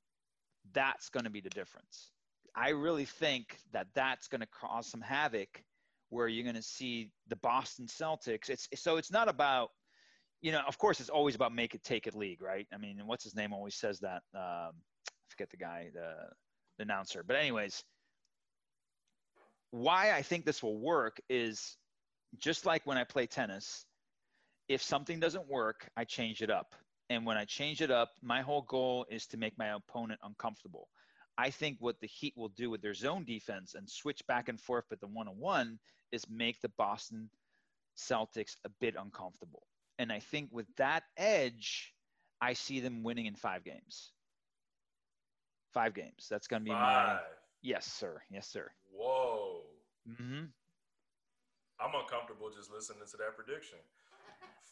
that's going to be the difference. I really think that that's going to cause some havoc where you're going to see the Boston Celtics. It's so it's not about, you know, of course it's always about make it take it league, right? I mean, what's his name always says that. Um, forget the guy, the, the announcer. But anyways, why I think this will work is just like when I play tennis. If something doesn't work, I change it up. And when I change it up, my whole goal is to make my opponent uncomfortable. I think what the Heat will do with their zone defense and switch back and forth with the one on one is make the Boston Celtics a bit uncomfortable. And I think with that edge, I see them winning in five games. Five games. That's going to be Five. my. Yes, sir. Yes, sir. Whoa. hmm I'm uncomfortable just listening to that prediction.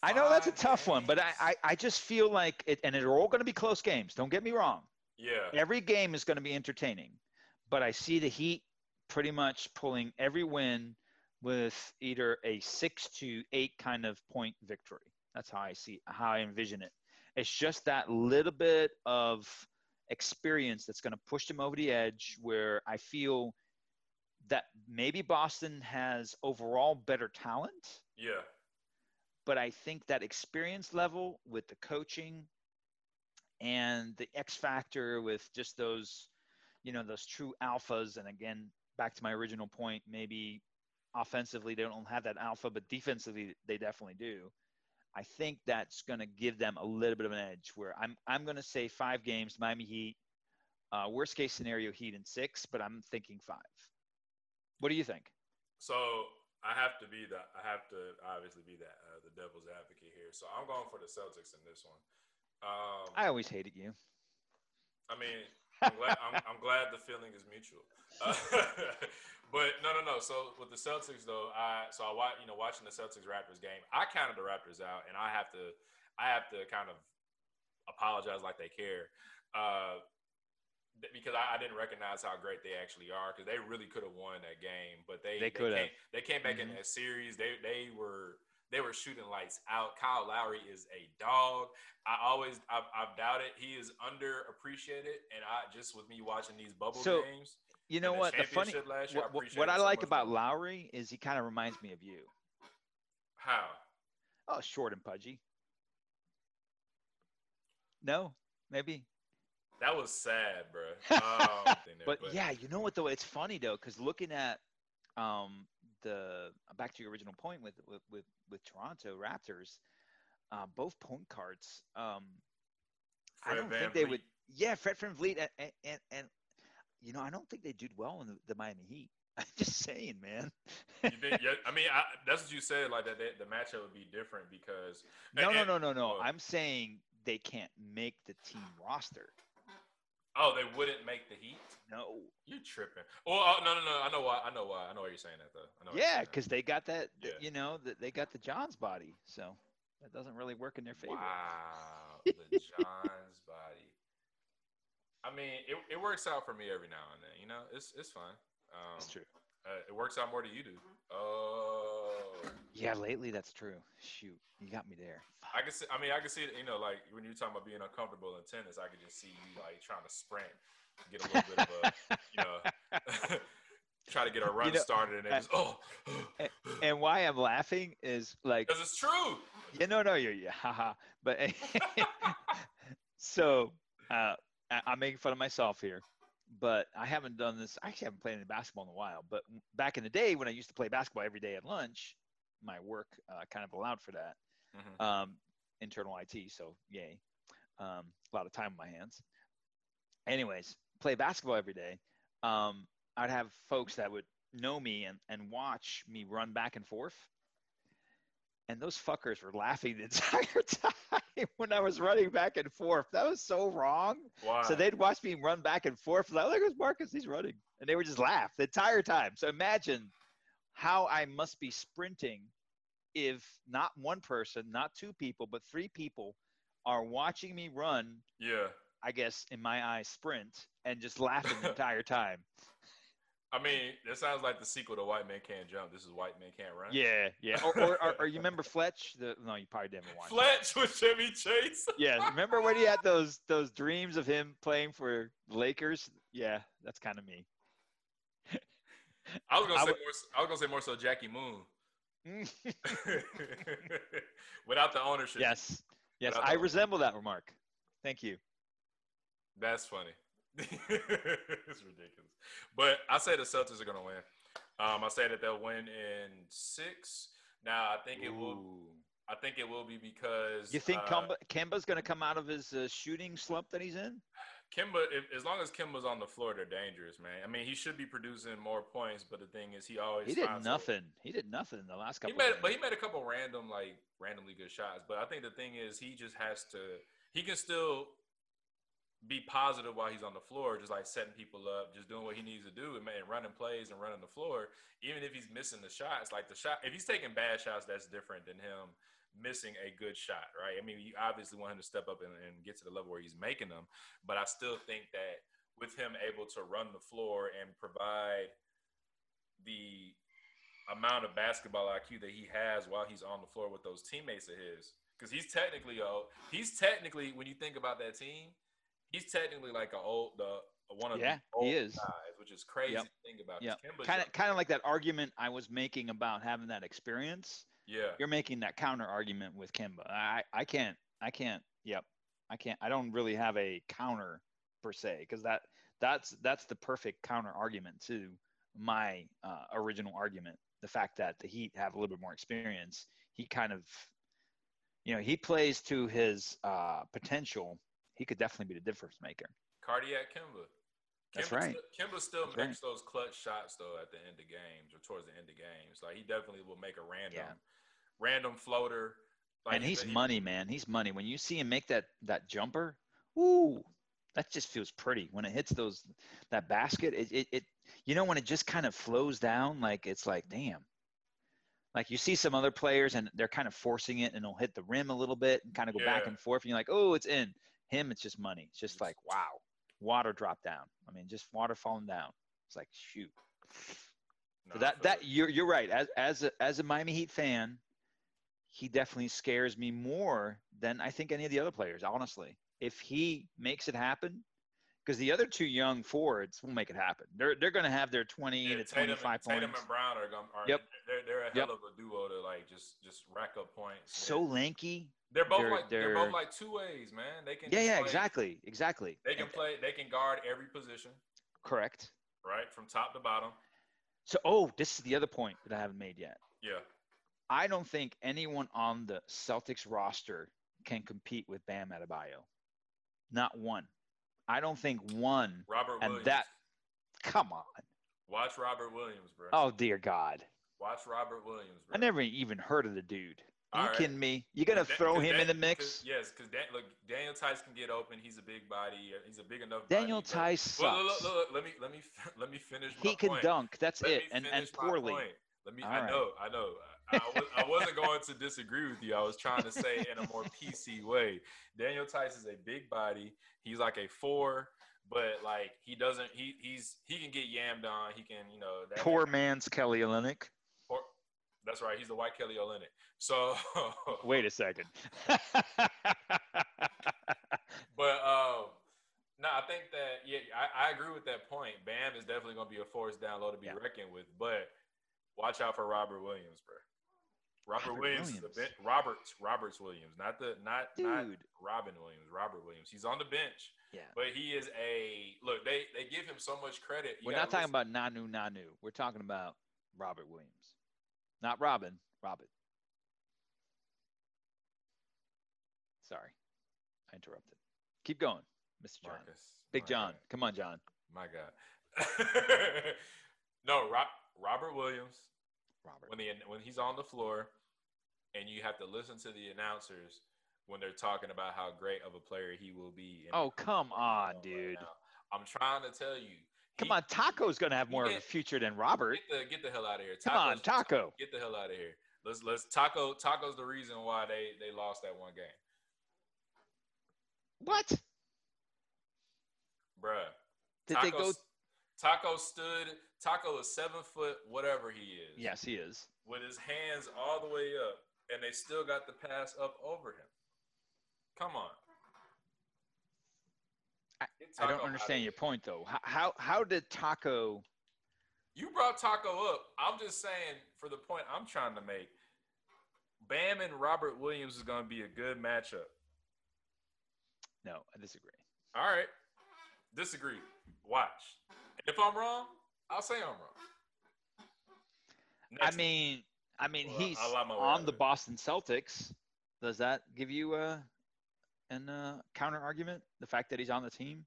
I know that's a tough one, but I. I, I just feel like it, and they're all going to be close games. Don't get me wrong. yeah. Every game is going to be entertaining, but I see the Heat pretty much pulling every win with either a six to eight kind of point victory. That's how I see how I envision it. It's just that little bit of experience that's going to push them over the edge where I feel that maybe Boston has overall better talent, Yeah. But I think that experience level with the coaching and the X factor with just those, you know, those true alphas. And again, back to my original point, maybe offensively they don't have that alpha, but defensively they definitely do. I think that's going to give them a little bit of an edge. Where I'm, I'm going to say five games, Miami Heat. Uh, worst case scenario, Heat in six, but I'm thinking five. What do you think? So I have to be the I have to obviously be that uh, the devil's advocate here. So I'm going for the Celtics in this one. Um, I always hated you. I mean, I'm glad, I'm, I'm glad the feeling is mutual. Uh, but no, no, no. So with the Celtics, though, I so I watch, you know, watching the Celtics Raptors game, I counted the Raptors out, and I have to, I have to kind of apologize like they care, uh, because I, I didn't recognize how great they actually are, because they really could have won that game, but they They they, came, they came back Mhm. in that series. They they were. They were shooting lights out. Kyle Lowry is a dog. I always, I've, I've doubted he is underappreciated, and I just with me watching these bubble So, games, You know the what? The funny, last year, what, what, what I so like about more. Lowry is he kind of reminds me of you. how Oh, short and pudgy. No, maybe. That was sad, bro. Um, But, yeah, you know what though? It's funny though, because looking at um, the back to your original point with with with, with Toronto Raptors, uh, both point cards. Um, I don't Van think they Vliet. would. Yeah, Fred VanVleet, and, and, and, and you know, I don't think they did well in the, the Miami Heat. I'm just saying, man. You did, yeah, I mean, I, that's what you said. Like that, that, the matchup would be different because no, and- no, no, no, no. well, I'm saying they can't make the team roster. Oh, they wouldn't make the Heat. No. you're tripping? Well, oh, no, no, no. I know why. I know why. I know why you're saying that though. I know Yeah, because they got that. th- Yeah. You know, that they got the Johns body, so that doesn't really work in their favor. Wow, the John's body. I mean, it, it works out for me every now and then. You know, it's it's fine. Um, That's true. Uh, it works out more than you do. Oh, Yeah, lately that's true. Shoot, you got me there. I can see. I mean, I can see. You know, like when you're talking about being uncomfortable in tennis, I could just see you like trying to sprint, get a little bit of a, you know, try to get a run know, started, and then just oh, And why I'm laughing is like, because it's true. yeah, no, no, you're yeah, haha. But so uh, I- I'm making fun of myself here, but I haven't done this. I actually haven't played any basketball in a while. But back in the day when I used to play basketball every day at lunch, my work uh, kind of allowed for that. Mhm. um, internal IT. So yay, um, a lot of time on my hands. Anyways, play basketball every day. Um, I'd have folks that would know me and, and watch me run back and forth. And those fuckers were laughing the entire time when I was running back and forth. That was so wrong. Why? So they'd watch me run back and forth. Like, oh, look, it's Marcus, he's running. And they would just laugh the entire time. So imagine how I must be sprinting if not one person, not two people, but three people are watching me run, Yeah. I guess in my eyes, sprint and just laughing the entire time. I mean, that sounds like the sequel to White Man Can't Jump. This is White Man Can't Run. Yeah, yeah. Or, or, or, or you remember Fletch? The, no, you probably didn't watch. that. Fletch with Chevy Chase. Yeah, remember when he had those those dreams of him playing for Lakers? Yeah, that's kind of me. I was gonna I say would- more. I was gonna say more so Jackie Moon. Without the ownership. yes, yes, Without I the- resemble that remark. Thank you. That's funny. it's ridiculous. But I say the Celtics are gonna win. Um, I say that they'll win in six. Now I think it will. I think it will be because You think uh, Kemba, Kemba's going to come out of his uh, shooting slump that he's in? Kemba, if, as long as Kemba's on the floor, they're dangerous, man. I mean, he should be producing more points, but the thing is, he always He did nothing. He did nothing in the last couple. He made, but he made a couple random, like randomly good shots. But I think the thing is, he just has to. He can still be positive while he's on the floor, just like setting people up, just doing what he needs to do, and, man, running plays and running the floor. Even if he's missing the shots, like the shot, if he's taking bad shots, that's different than him missing a good shot, right? I mean, you obviously want him to step up and, and get to the level where he's making them, but I still think that with him able to run the floor and provide the amount of basketball IQ that he has while he's on the floor with those teammates of his. Because he's technically a he's technically when you think about that team, he's technically like a old the one of Yeah, the old he is. guys, which is crazy Yep. to think about. Kemba's kind of kind of like that argument I was making about having that experience. yeah. You're making that counter argument with Kemba. I I can't I can't. Yep, I can't. I don't really have a counter per se because that that's that's the perfect counter argument to my uh, original argument. The fact that the Heat have a little bit more experience. He kind of, you know, he plays to his uh, potential. He could definitely be the difference maker. Cardiac Kemba. That's right. Still, Kemba still That's makes those clutch shots though at the end of games or towards the end of games. Like he definitely will make a random, Yeah. random floater. Like and he's he- money, man. He's money. When you see him make that that jumper, ooh, that just feels pretty. When it hits those that basket, it it, it you know when it just kind of flows down, like it's like damn. Like you see some other players and they're kind of forcing it and it'll hit the rim a little bit and kind of go back and forth and you're like, oh, it's in. Him, it's just money. It's just like wow, water drop down. I mean, just water falling down. It's like shoot. Nah, So that that you're you're right. As as a, as a Miami Heat fan, he definitely scares me more than I think any of the other players. Honestly, if he makes it happen, because the other two young forwards will make it happen. They're they're going to have their twenty Yeah, to twenty five and, Tatum and Brown are going. Are, Yep. They're, they're a Yep. hell of a duo to like just just rack up points. So Yeah. lanky. They're both they're- like they're, they're- both like two ways, man. They can Yeah, yeah, play- exactly, exactly. They can And- play. They can guard every position, correct. right, from top to bottom. So, oh, this is the other point that I haven't made yet. Yeah. I don't think anyone on the Celtics roster can compete with Bam Adebayo. Not one. I don't think one. Robert And that- Come on. Watch Robert Williams, bro. Oh dear God. Watch Robert Williams, bro. I never even heard of the dude. All you right. kidding me? You're gonna Da- throw 'cause him Dan- in the mix? yes, because look, Daniel Theis can get open. He's a big body. He's a big enough. Daniel body, but- Theis Well, look, sucks. look, look, let me let me let me finish. My point. He can point. dunk. That's Let it, and and poorly. point. Let me. All I right. know. I know. I, was, I wasn't going to disagree with you. I was trying to say in a more PC way. Daniel Theis is a big body. He's like a four, but like he doesn't. He he's he can get yammed on. He can you know. That Poor man's Kelly Olynyk. That's right. He's the white Kelly Olynyk. So. Wait a second. But um, no, I think that yeah, I, I agree with that point. Bam is definitely going to be a force down low to be Yeah. reckoned with. But watch out for Robert Williams, bro. Robert, Robert Williams, Williams. bench. Roberts Roberts Williams, not the not not Robin Williams. Robert Williams. He's on the bench, yeah. but he is a look. They they give him so much credit. You We're not talking listen- about Nanu Nanu. We're talking about Robert Williams. Not Robin. Robin. Sorry. I interrupted. Keep going, Mr. John. Marcus. Big John. God. Come on, John. My God. no, Rob, Robert Williams. Robert. when the when he's on the floor and you have to listen to the announcers when they're talking about how great of a player he will be. Oh, come on, dude. now. I'm trying to tell you. Come on, Tacko's going to have more of a future than Robert. Get the get the hell out of here. Come on, Tacko. Get the hell out of here. Let's let's Tacko Tacko's the reason why they they lost that one game. What? Bruh. Did Tacko, they go? Tacko stood. Tacko is seven foot, whatever he is. Yes, he is. With his hands all the way up, and they still got the pass up over him. Come on. I- I don't understand your point though. How how, how did Tacko? You brought Tacko up. I'm just saying for the point I'm trying to make. Bam and Robert Williams is going to be a good matchup. No, I disagree. All right. Disagree. Watch. If I'm wrong, I'll say I'm wrong. I mean, I mean, Well, he's I'll allow my way out on the. Boston Celtics. Does that give you a an uh, counter argument? The fact that he's on the team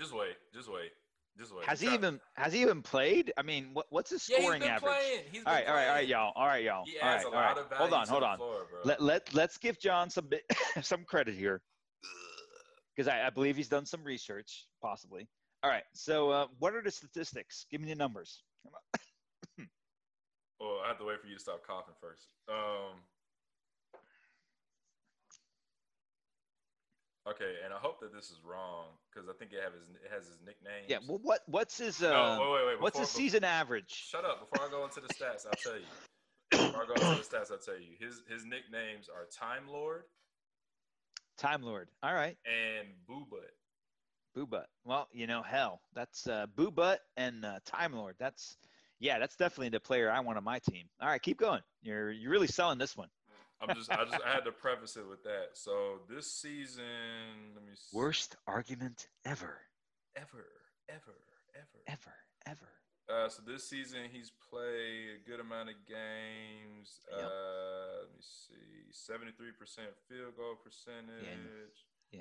just wait. Just wait. Just wait. has he even has he even played? I mean, what, what's his Yeah, he's scoring been average? playing. He's All been right, all right, all right, playing. y'all. All right, y'all. He all right, a all lot of Hold on, hold on. floor. Let let let's give John some bit, some credit here because I, I believe he's done some research, possibly. All right. So, uh, what are the statistics? Give me the numbers. Come on. Well, I have to wait for you to stop coughing first. Um. Okay, and I hope that this is wrong because I think it have his it has his nickname. Yeah. Well, what what's his uh, no, wait, wait, wait. what's his season average? Shut up! Before I go into the stats, I'll tell you. Before I go into the stats, I'll tell you. His his nicknames are Time Lord Time Lord. All right. and Boo Butt. Boo Butt. Well, you know, hell, that's uh, Boo Butt and uh, Time Lord. That's yeah, that's definitely the player I want on my team. All right, keep going. You're you're really selling this one. I'm just I just I had to preface it with that. So this season, let me see. Worst argument ever, ever, ever, ever. ever, ever. Uh, so this season he's played a good amount of games. Yep. Uh, let me see, seventy-three percent field goal percentage. Yeah.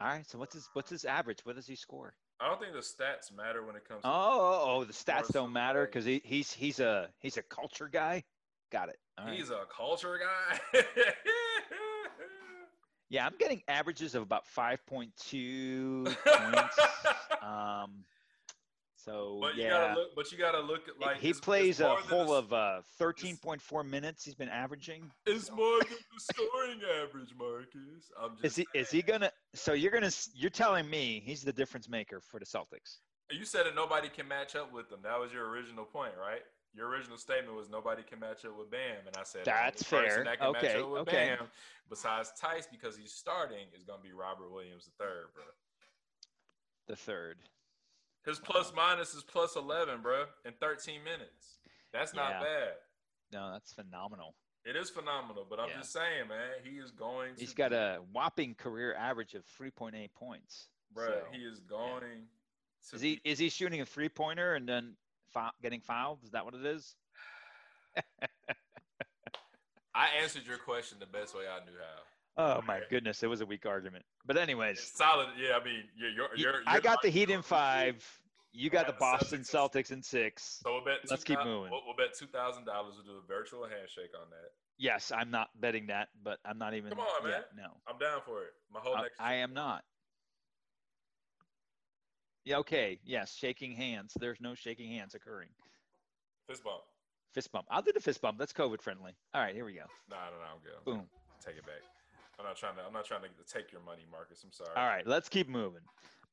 All right. So what's his what's his average? What does he score? I don't think the stats matter when it comes. Oh, to oh, oh the stats don't matter because he, he's he's a he's a culture guy. Got it. Right. He's a culture guy. Yeah, I'm getting averages of about 5.2 points. Um, so but you yeah, gotta look. But you gotta look at like he it's- it's plays a more whole of uh, 13.4 minutes. He's been averaging. It's more than the scoring average, Marcus. I'm just. Is he is he gonna? So you're gonna you're telling me he's the difference maker for the Celtics? You said that nobody can match up with them. That was your original point, right? Your original statement was nobody can match up with Bam, and I said That's fair. That can Okay, match up with okay. Bam, besides Theis, because he's starting, is gonna be Robert Williams the third, bro. The third. His plus minus is plus eleven, bro, in thirteen minutes. That's not Yeah. bad. No, that's phenomenal. It is phenomenal, but I'm Yeah. just saying, man, he is going. He's to got be- a whopping career average of 3.8 points. bro. So, he is going. To Is he be- is he shooting a three pointer and then fou- getting fouled? Is that what it is? I answered your question the best way I knew how. Oh my goodness, it was a weak argument. But anyways, It's solid. Yeah, I mean, you're. you're, you're I got the Heat in five. You got the Boston Celtics in six. So we'll bet. Let's keep 2,000 moving. We'll, we'll bet two thousand dollars. We'll do a virtual handshake on that. Yes, I'm not betting that, but I'm not even. Come on, yeah, man. No, I'm down for it. My whole I, next. I am not. Yeah. Okay. Yes. Shaking hands. There's no shaking hands occurring. fist bump. Fist bump. I'll do the fist bump. That's COVID friendly. All right. Here we go. Nah, no, no, I'm good. Boom. Take it back. I'm not trying to. I'm not trying to take your money, Marcus. I'm sorry. All right. Let's keep moving.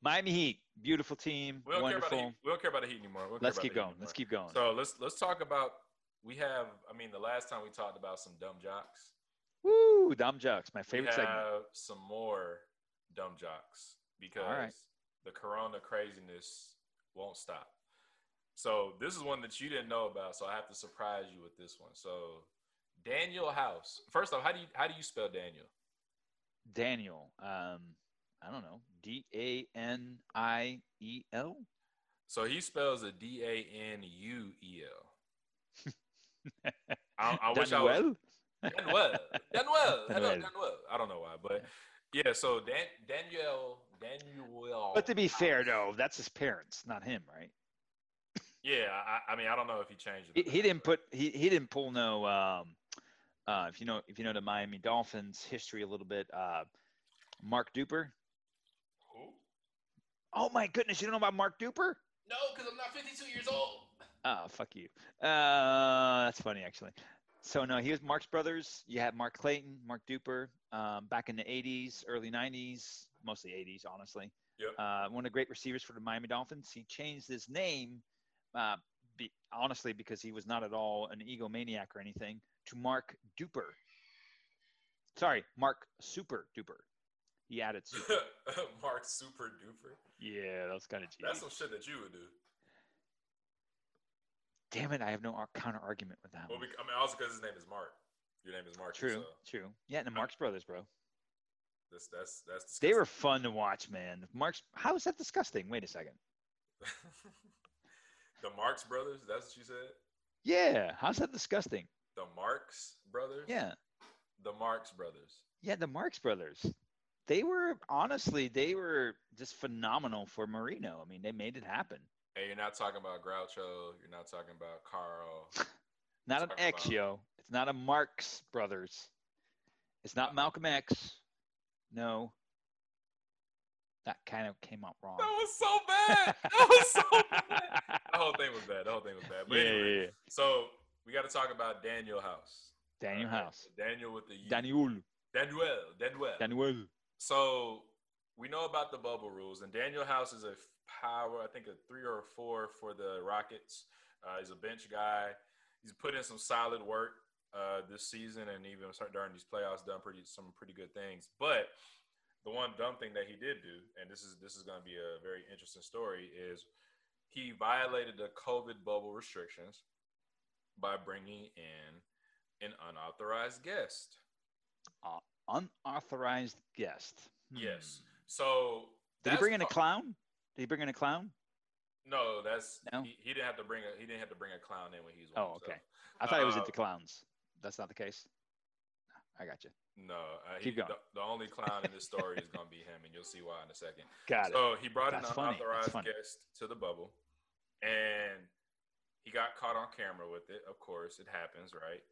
Miami Heat. Beautiful team. We don't care about the Wonderful. Heat. We don't care about the Heat anymore. We Let's keep going. Let's keep going. So let's let's talk about. We have. I mean, the last time we talked about some dumb jocks. Woo! Dumb jocks, My favorite We have segment. some more dumb jocks because right. The Corona craziness won't stop. So this is one that you didn't know about, so I have to surprise you with this one. So Danuel House. First off, how do you how do you spell Daniel? Daniel. Um, I don't know. D A N I E L. So he spells a D A N U E L. I, I wish I was Daniel? Daniel. Daniel. Hello, Daniel. Daniel. I don't know why, but yeah. So Dan, Daniel. Daniel. But to be fair, though, that's his parents, not him, right? Yeah, I, I mean, I don't know if he changed He, he didn't put he, he didn't pull no um uh if you know if you know the Miami Dolphins history a little bit uh Mark Duper. Who? Oh my goodness, you don't know about Mark Duper? No, because I'm not 52 years old. Oh fuck you. Uh that's funny actually. So no, he was Mark's Brothers. You had Mark Clayton, Mark Duper, um, back in the '80s, early '90s, mostly '80s, honestly. Yep. Uh, one of the great receivers for the Miami Dolphins. He changed his name, uh, be, honestly, because he was not at all an egomaniac or anything, to Mark Duper. Sorry, Mark Super Duper. He added super. Mark Super Duper. yeah, that was kind of cheap. That's some shit that you would do. Damn it, I have no counter argument with that. Well, we, I mean, also because his name is Mark. Your name is Mark. True, So true. Yeah, and the Marx Brothers, bro. That's that's that's. They were fun to watch, man. Marx, how is that disgusting? Wait a second. the Marx brothers. That's what you said. Yeah, how's that disgusting? The Marx brothers. Yeah, The Marx brothers. yeah, the Marx Brothers. They were honestly, they were just phenomenal for Marino. I mean, they made it happen. Hey, you're not talking about Groucho. You're not talking about Karl. Not an X, about- yo. It's not a Marx Brothers. It's not Malcolm X. No. That kind of came out wrong. That was so bad. That was so bad. The whole thing was bad. The whole thing was bad. But yeah, anyway, yeah, yeah. so we got to talk about Danuel House. Daniel right? House. Daniel with the U. Daniel. Daniel. Daniel. Daniel. So we know about the bubble rules, and Danuel House is a power, I think a three or a four for the Rockets. Uh, he's a bench guy. He's put in some solid work uh, this season, and even start during these playoffs, done pretty some pretty good things. But the one dumb thing that he did do, and this is this is going to be a very interesting story, is he violated the COVID bubble restrictions by bringing in an unauthorized guest. Unauthorized guest. Yes. Hmm. So Did he bring in a clown? Did he bring in a clown? No, that's No? He, he didn't have to bring a he didn't have to bring a clown in when he was. Oh, by himself. okay. I thought he was Uh, into clowns. That's not the case. I got you. No, uh, he, Keep going. The, the only clown in this story is gonna be him, and you'll see why in a second. Got it. So he brought That's an funny. Unauthorized guest to the bubble, and he got caught on camera with it. Of course, it happens, right?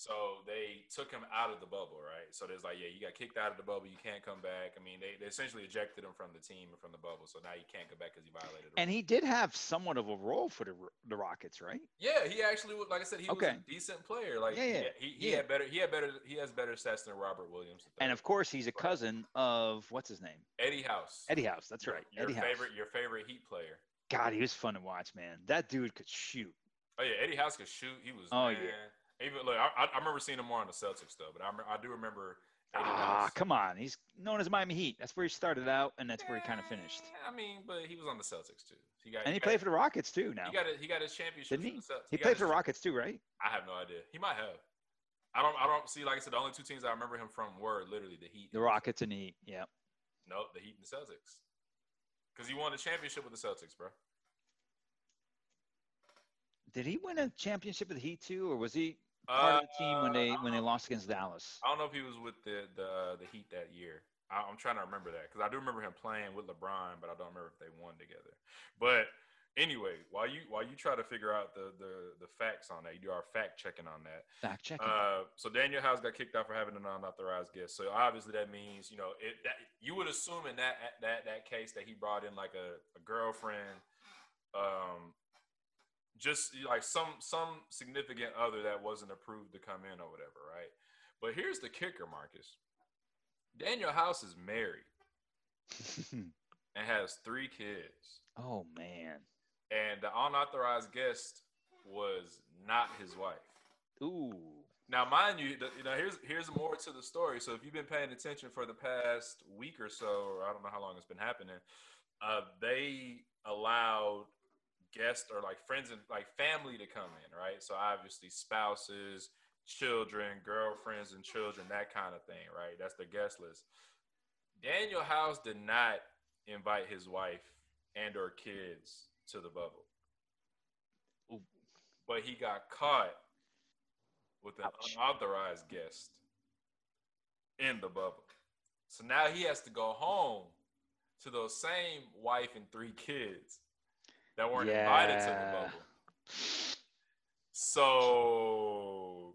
So they took him out of the bubble, right? So there's like, yeah, you got kicked out of the bubble. You can't come back. I mean, they, they essentially ejected him from the team and from the bubble. So now you can't come back because he violated. The And he did have somewhat of a role for the the Rockets, right? Yeah, he actually, like I said, he Okay. was a decent player. Like, Yeah, yeah, he, he yeah. had better, he had better, he has better stats than Robert Williams. And of course, he's a cousin of what's his name? Eddie House, Eddie House. That's right. Your Eddie House. favorite, your favorite Heat player. God, he was fun to watch, man. That dude could shoot. Oh yeah, Eddie House could shoot. He was. Oh, man, yeah. Even look, I, I- remember seeing him more on the Celtics though, but I, I do remember. Ah, come on. He's known as Miami Heat. That's where he started out, and that's where he kind of finished. I mean, but he was on the Celtics too. He got. And he got- played for the Rockets too. Now He got. A, he got his championship. Didn't he? for the Celtics. he got played for the Rockets too, right? I have no idea. He might have. I don't. I don't see. Like I said, the only two teams I remember him from were literally the Heat. The Rockets and the Heat. Yeah. No, the Heat and the Celtics. Because he won the championship with the Celtics, bro. Did he win a championship with the Heat too, or was he part of the team when they Uh, when they lost against Dallas? I don't know if he was with the the the Heat that year. I, I'm trying to remember that because I do remember him playing with LeBron, but I don't remember if they won together. But anyway, while you while you try to figure out the the the facts on that, you do our fact checking on that. Fact checking. Uh, so Danuel House got kicked out for having an unauthorized guest. So obviously that means you know it. That, you would assume in that that that case that he brought in like a, a girlfriend, um, just like some some significant other that wasn't approved to come in or whatever, right? But here's the kicker, Marcus. Danuel House is married and has three kids, oh man. and the unauthorized guest was not his wife. Ooh. Now, mind you, the- you know, here's here's more to the story. So, if you've been paying attention for the past week or so, or I don't know how long it's been happening, uh, they allowed guests or like friends and like family to come in, right? So, obviously, spouses, children, girlfriends, and children, that kind of thing, right? That's the guest list. Danuel House did not invite his wife and or kids to the bubble, Ooh. but he got caught with an Ouch. unauthorized guest in the bubble. So now he has to go home to those same wife and three kids that weren't invited to the Yeah. bubble. So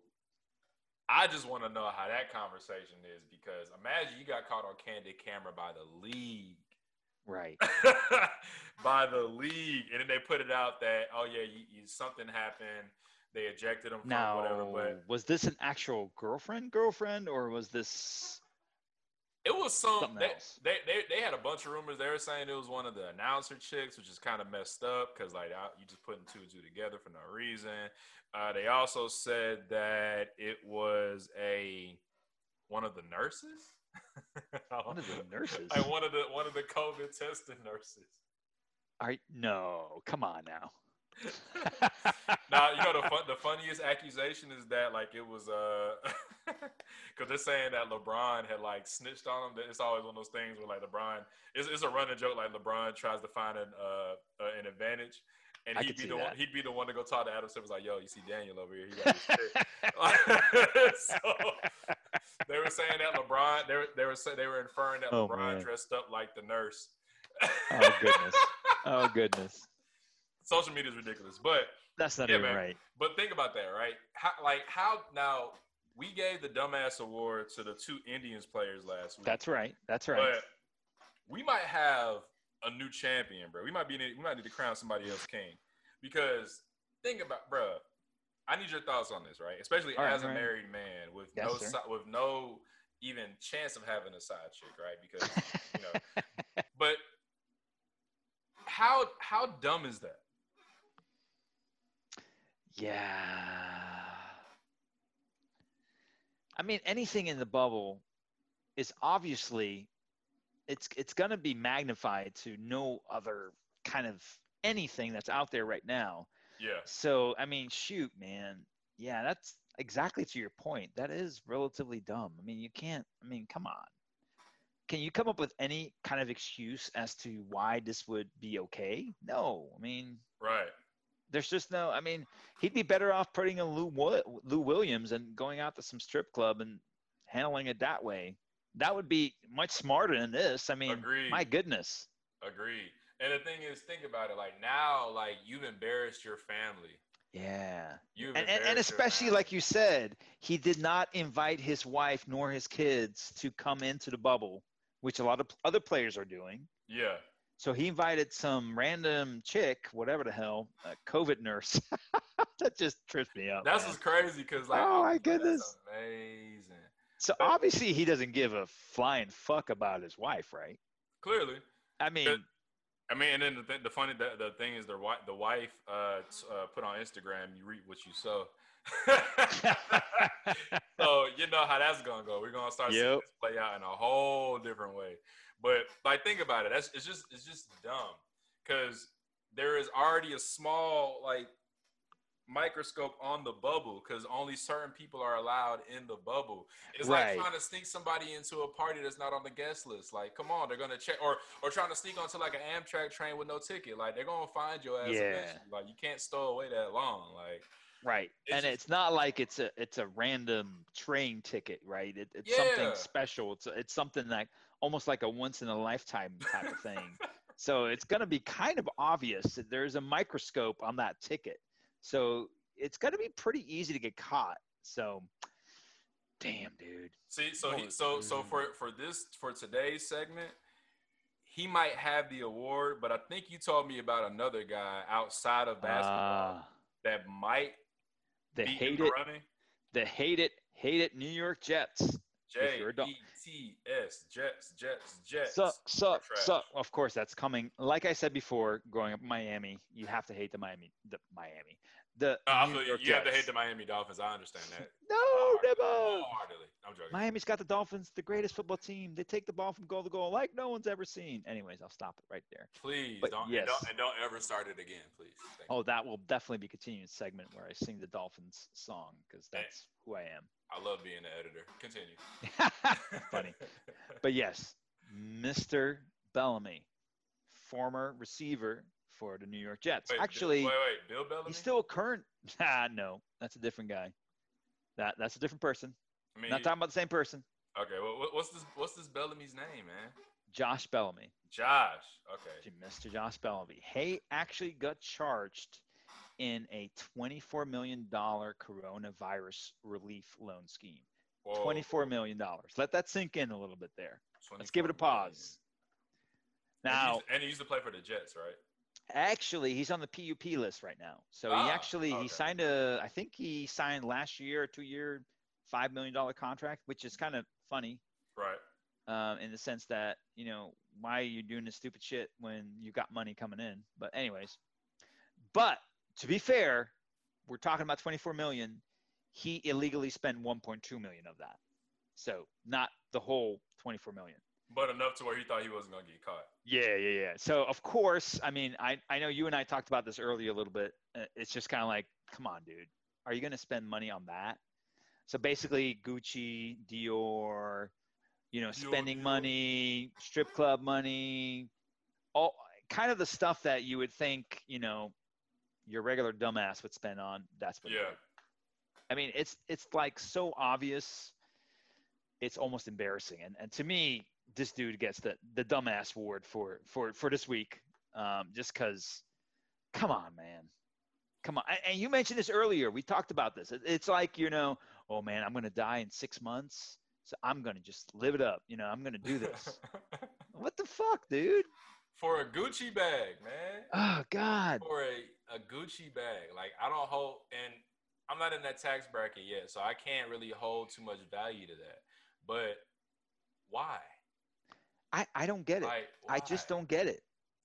I just want to know how that conversation is because imagine you got caught on candid camera by the league. Right. by the league, and then they put it out that oh yeah, you, you, something happened. they ejected him from Now, whatever. But was this an actual girlfriend, girlfriend, or was this? It was some. They, they they they had a bunch of rumors. They were saying it was one of the announcer chicks, which is kind of messed up because like I- you just putting two and two together for no reason. Uh, they also said that it was a one of the nurses. One of the nurses? Like one of the one of the COVID testing nurses. Are no? Come on now. now you know the fun, the funniest accusation is that like it was uh because they're saying that LeBron had like snitched on him. That It's always one of those things where like LeBron it's, it's a running joke like LeBron tries to find an uh, uh an advantage. And I he'd be the one. He'd be the one to go talk to Adam Silver's like, "Yo, you see Daniel over here? He got his shit." so they were saying that LeBron. They were they were they were inferring that Oh, LeBron man. dressed up like the nurse. Oh goodness. Oh goodness. Social media is ridiculous, but That's not Yeah, even man. right. But think about that, right? How, like how now we gave the dumbass award to the two Indians players last week. That's right. That's right. But we might have a new champion, bro. We might be we might need to crown somebody else king because think about, bro. I need your thoughts on this, right? Especially All right, as a right. married man with Yes, no sir. with no even chance of having a side chick, right? Because you know, but how how dumb is that? Yeah. I mean, anything in the bubble is obviously it's it's going to be magnified to no other kind of anything that's out there right now. Yeah. So, I mean, shoot, man. Yeah, that's exactly to your point. That is relatively dumb. I mean, you can't I mean, come on. Can you come up with any kind of excuse as to why this would be okay? No. I mean, Right. There's just no. I mean, he'd be better off putting in Lou, Lou Williams and going out to some strip club and handling it that way. That would be much smarter than this. I mean, Agreed. my goodness. Agreed. And the thing is, think about it. Like now, like you've embarrassed your family. Yeah. You've And, and, and especially, like you said, he did not invite his wife nor his kids to come into the bubble, which a lot of other players are doing. yeah, So he invited some random chick, whatever the hell, a COVID nurse. that just trips me up. that's man. what's crazy because like, Oh, my goodness. amazing. So But- obviously he doesn't give a flying fuck about his wife, right? Clearly, I mean, I mean, and then the, th- the funny the, the thing is the wife the wife uh, t- uh, put on Instagram, you reap what you sow. so you know how that's gonna go. We're gonna start seeing this play out in a whole different way. But like, think about it. That's it's just it's just dumb because there is already a small like microscope on the bubble because only certain people are allowed in the bubble. It's Right. like trying to sneak somebody into a party that's not on the guest list. Like, come on, they're gonna check or or trying to sneak onto like an Amtrak train with no ticket. Like, they're gonna find your ass. Yeah. eventually. Like, you can't stow away that long. Like, right. it's and just- it's not like it's a it's a random train ticket, right? It, it's Yeah. something special. It's it's something like almost like a once in a lifetime type of thing. so it's going to be kind of obvious that there's a microscope on that ticket. So it's going to be pretty easy to get caught. So damn, dude. See, so he, Holy- so so for for this for today's segment, he might have the award, but I think you told me about another guy outside of basketball Ah, that might the hate it, running. the hate it, hate it New York Jets. J you're a dog- E T S Jets Jets Jets. Suck, suck, suck. Of course, that's coming. Like I said before, growing up in Miami, you have to hate the Miami, the Miami, the Uh, I New feel you, you have to hate the Miami Dolphins. I understand that. No, never. Wholeheartedly. I'm joking. Miami's got the Dolphins, the greatest football team. They take the ball from goal to goal like no one's ever seen. Anyways, I'll stop it right there. Please But don't, yes. and don't and don't ever start it again, please. Thank you. Oh, that will definitely be a continued segment where I sing the Dolphins song because that's who I am. I love being the editor. Continue. Funny. But yes, Mr. Bellamy, former receiver for the New York Jets. Wait, Actually, wait, wait, Bill Bellamy. he's still a current. Ah, no, that's a different guy. That that's a different person. I mean, Not talking about the same person. okay. Well, what's this? What's this Bellamy's name, man? Josh Bellamy, Josh. Okay. Mr. Josh Bellamy. He actually got charged in a $24 million coronavirus relief loan scheme. Whoa. $24 million. Let that sink in a little bit there. Let's give it a 24 million. pause. And he Now, used- and he used to play for the Jets, right? Actually, he's on the PUP list right now. So Ah, he actually okay. he signed a I think he signed last year a two year, five million dollar contract, which is kind of funny Right. um, in the sense that you know why are you doing this stupid shit when you got money coming in? But anyways, but to be fair, we're talking about 24 million. He illegally spent 1.2 million of that, so not the whole 24 million. But enough to where he thought he wasn't gonna get caught. Yeah, yeah, yeah. So of course, I mean, I I know you and I talked about this earlier a little bit. Uh, It's just kind of like, come on, dude, are you gonna spend money on that? So basically, Gucci, Dior, you know, Dior, spending Dior. money, strip club money, all kind of the stuff that you would think, you know, your regular dumbass would spend on. That's what. Yeah. I mean, it's it's like so obvious. It's almost embarrassing, and and to me, this dude gets the the dumbass award for for for this week, um, just because. Come on, man. Come on. And- you mentioned this earlier. We talked about this. It's like you know, oh man, I'm gonna die in six months, so I'm gonna just live it up. You know, I'm gonna do this. what the fuck, dude? For a Gucci bag, man. Oh God. For a, a Gucci bag. Like I don't hold and I'm not in that tax bracket yet, so I can't really hold too much value to that. But why? I I don't get it. Like I just don't get it.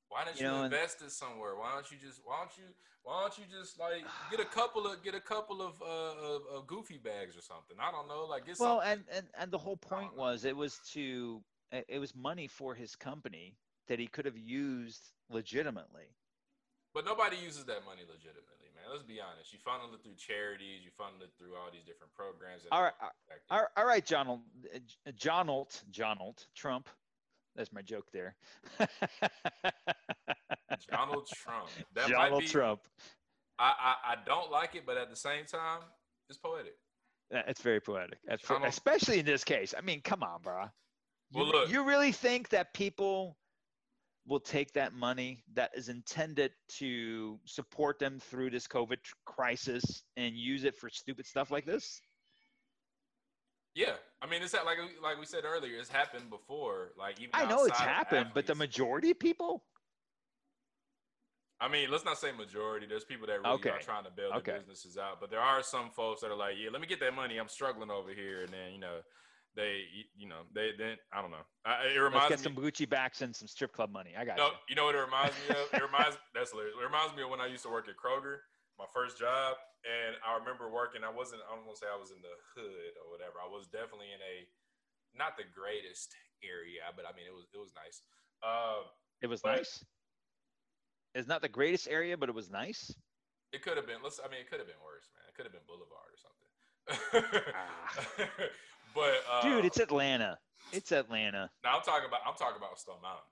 Why don't You you, know, invest it somewhere? Why don't you just why don't you why don't you just like get a couple of get a couple of uh of, of goofy bags or something? I don't know, like get Well, something. and, and and the whole point was it was to it was money for his company that he could have used legitimately. But nobody uses that money legitimately, man. Let's be honest. You funnel it through charities, you funnel it through all these different programs. All right, all right, all right, Jonald, uh, Jonald, Jonald Trump. That's my joke there. Donald Trump. That Donald might be. Trump. I, I I don't like it, but at the same time, it's poetic. It's very poetic, That's- especially in this case. I mean, come on, bro. You, Well, look. you really think that people will take that money that is intended to support them through this COVID crisis and use it for stupid stuff like this? Yeah, I mean, it's like like we said earlier. It's happened before. Like even I know it's happened, but the majority of people, I mean, let's not say majority. There's people that really Okay. are trying to build Okay. their businesses out, but there are some folks that are like, yeah, let me get that money. I'm struggling over here, and then you know, they you know they then I don't know. I, it let's get me. some Gucci backs and some strip club money. I got No, you. you know what it reminds me of? It reminds that's hilarious. It reminds me of when I used to work at Kroger, my first job, and I remember working. I wasn't. I don't want to say I was in the hood or whatever. I was definitely in a not the greatest area, but I mean it was it was nice. Uh, It was but- nice. It's not the greatest area, but it was nice. it could have been. Let's. I mean, it could have been worse, man. It could have been Boulevard or something. but uh, Dude, it's Atlanta. It's Atlanta. now I'm talking about. I'm talking about Stone Mountain.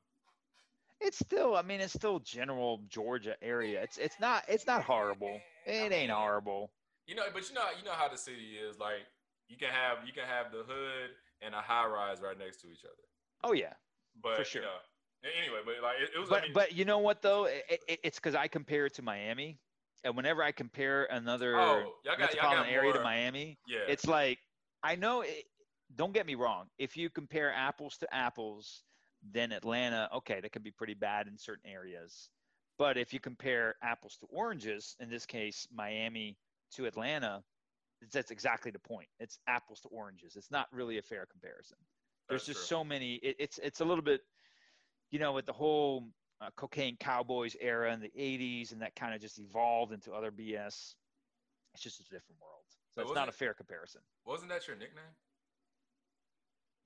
It's still, I mean, it's still general Georgia area. It's it's not it's not horrible. It ain't horrible. You know, but you know, you know how the city is. Like you can have you can have the hood and a high rise right next to each other. Oh yeah. But For sure. you know, anyway, but like it, it was. But I mean, but you know what though? It, it, it's because I compare it to Miami, and whenever I compare another oh, got metropolitan area more, to Miami, Yeah, it's like I know. It, don't get me wrong. If you compare apples to apples, then Atlanta, okay, that could be pretty bad in certain areas. But if you compare apples to oranges, in this case, Miami to Atlanta, that's exactly the point. It's apples to oranges. It's not really a fair comparison. There's That's just true. so many. It, it's it's a little bit, you know, with the whole uh, cocaine cowboys era in the '80s, and that kind of just evolved into other BS. It's just a different world. So But it's not a fair comparison. wasn't that your nickname?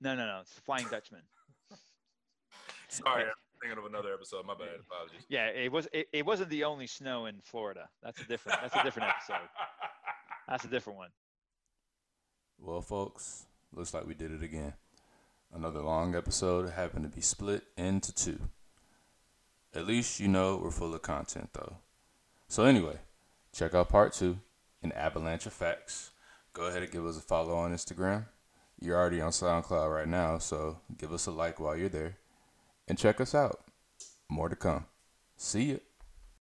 No, no, no. It's the Flying Dutchman. Sorry, I'm thinking of another episode. My bad. Apologies. Yeah, it was. It, it wasn't the only snow in Florida. That's a different. That's a different episode. That's a different one. Well, folks, looks like we did it again. Another long episode happened to be split into two. At least you know we're full of content, though. So, anyway, check out part two in Avalanche of Facts. Go ahead and give us a follow on Instagram. You're already on SoundCloud right now, so give us a like while you're there. And check us out. More to come. See ya.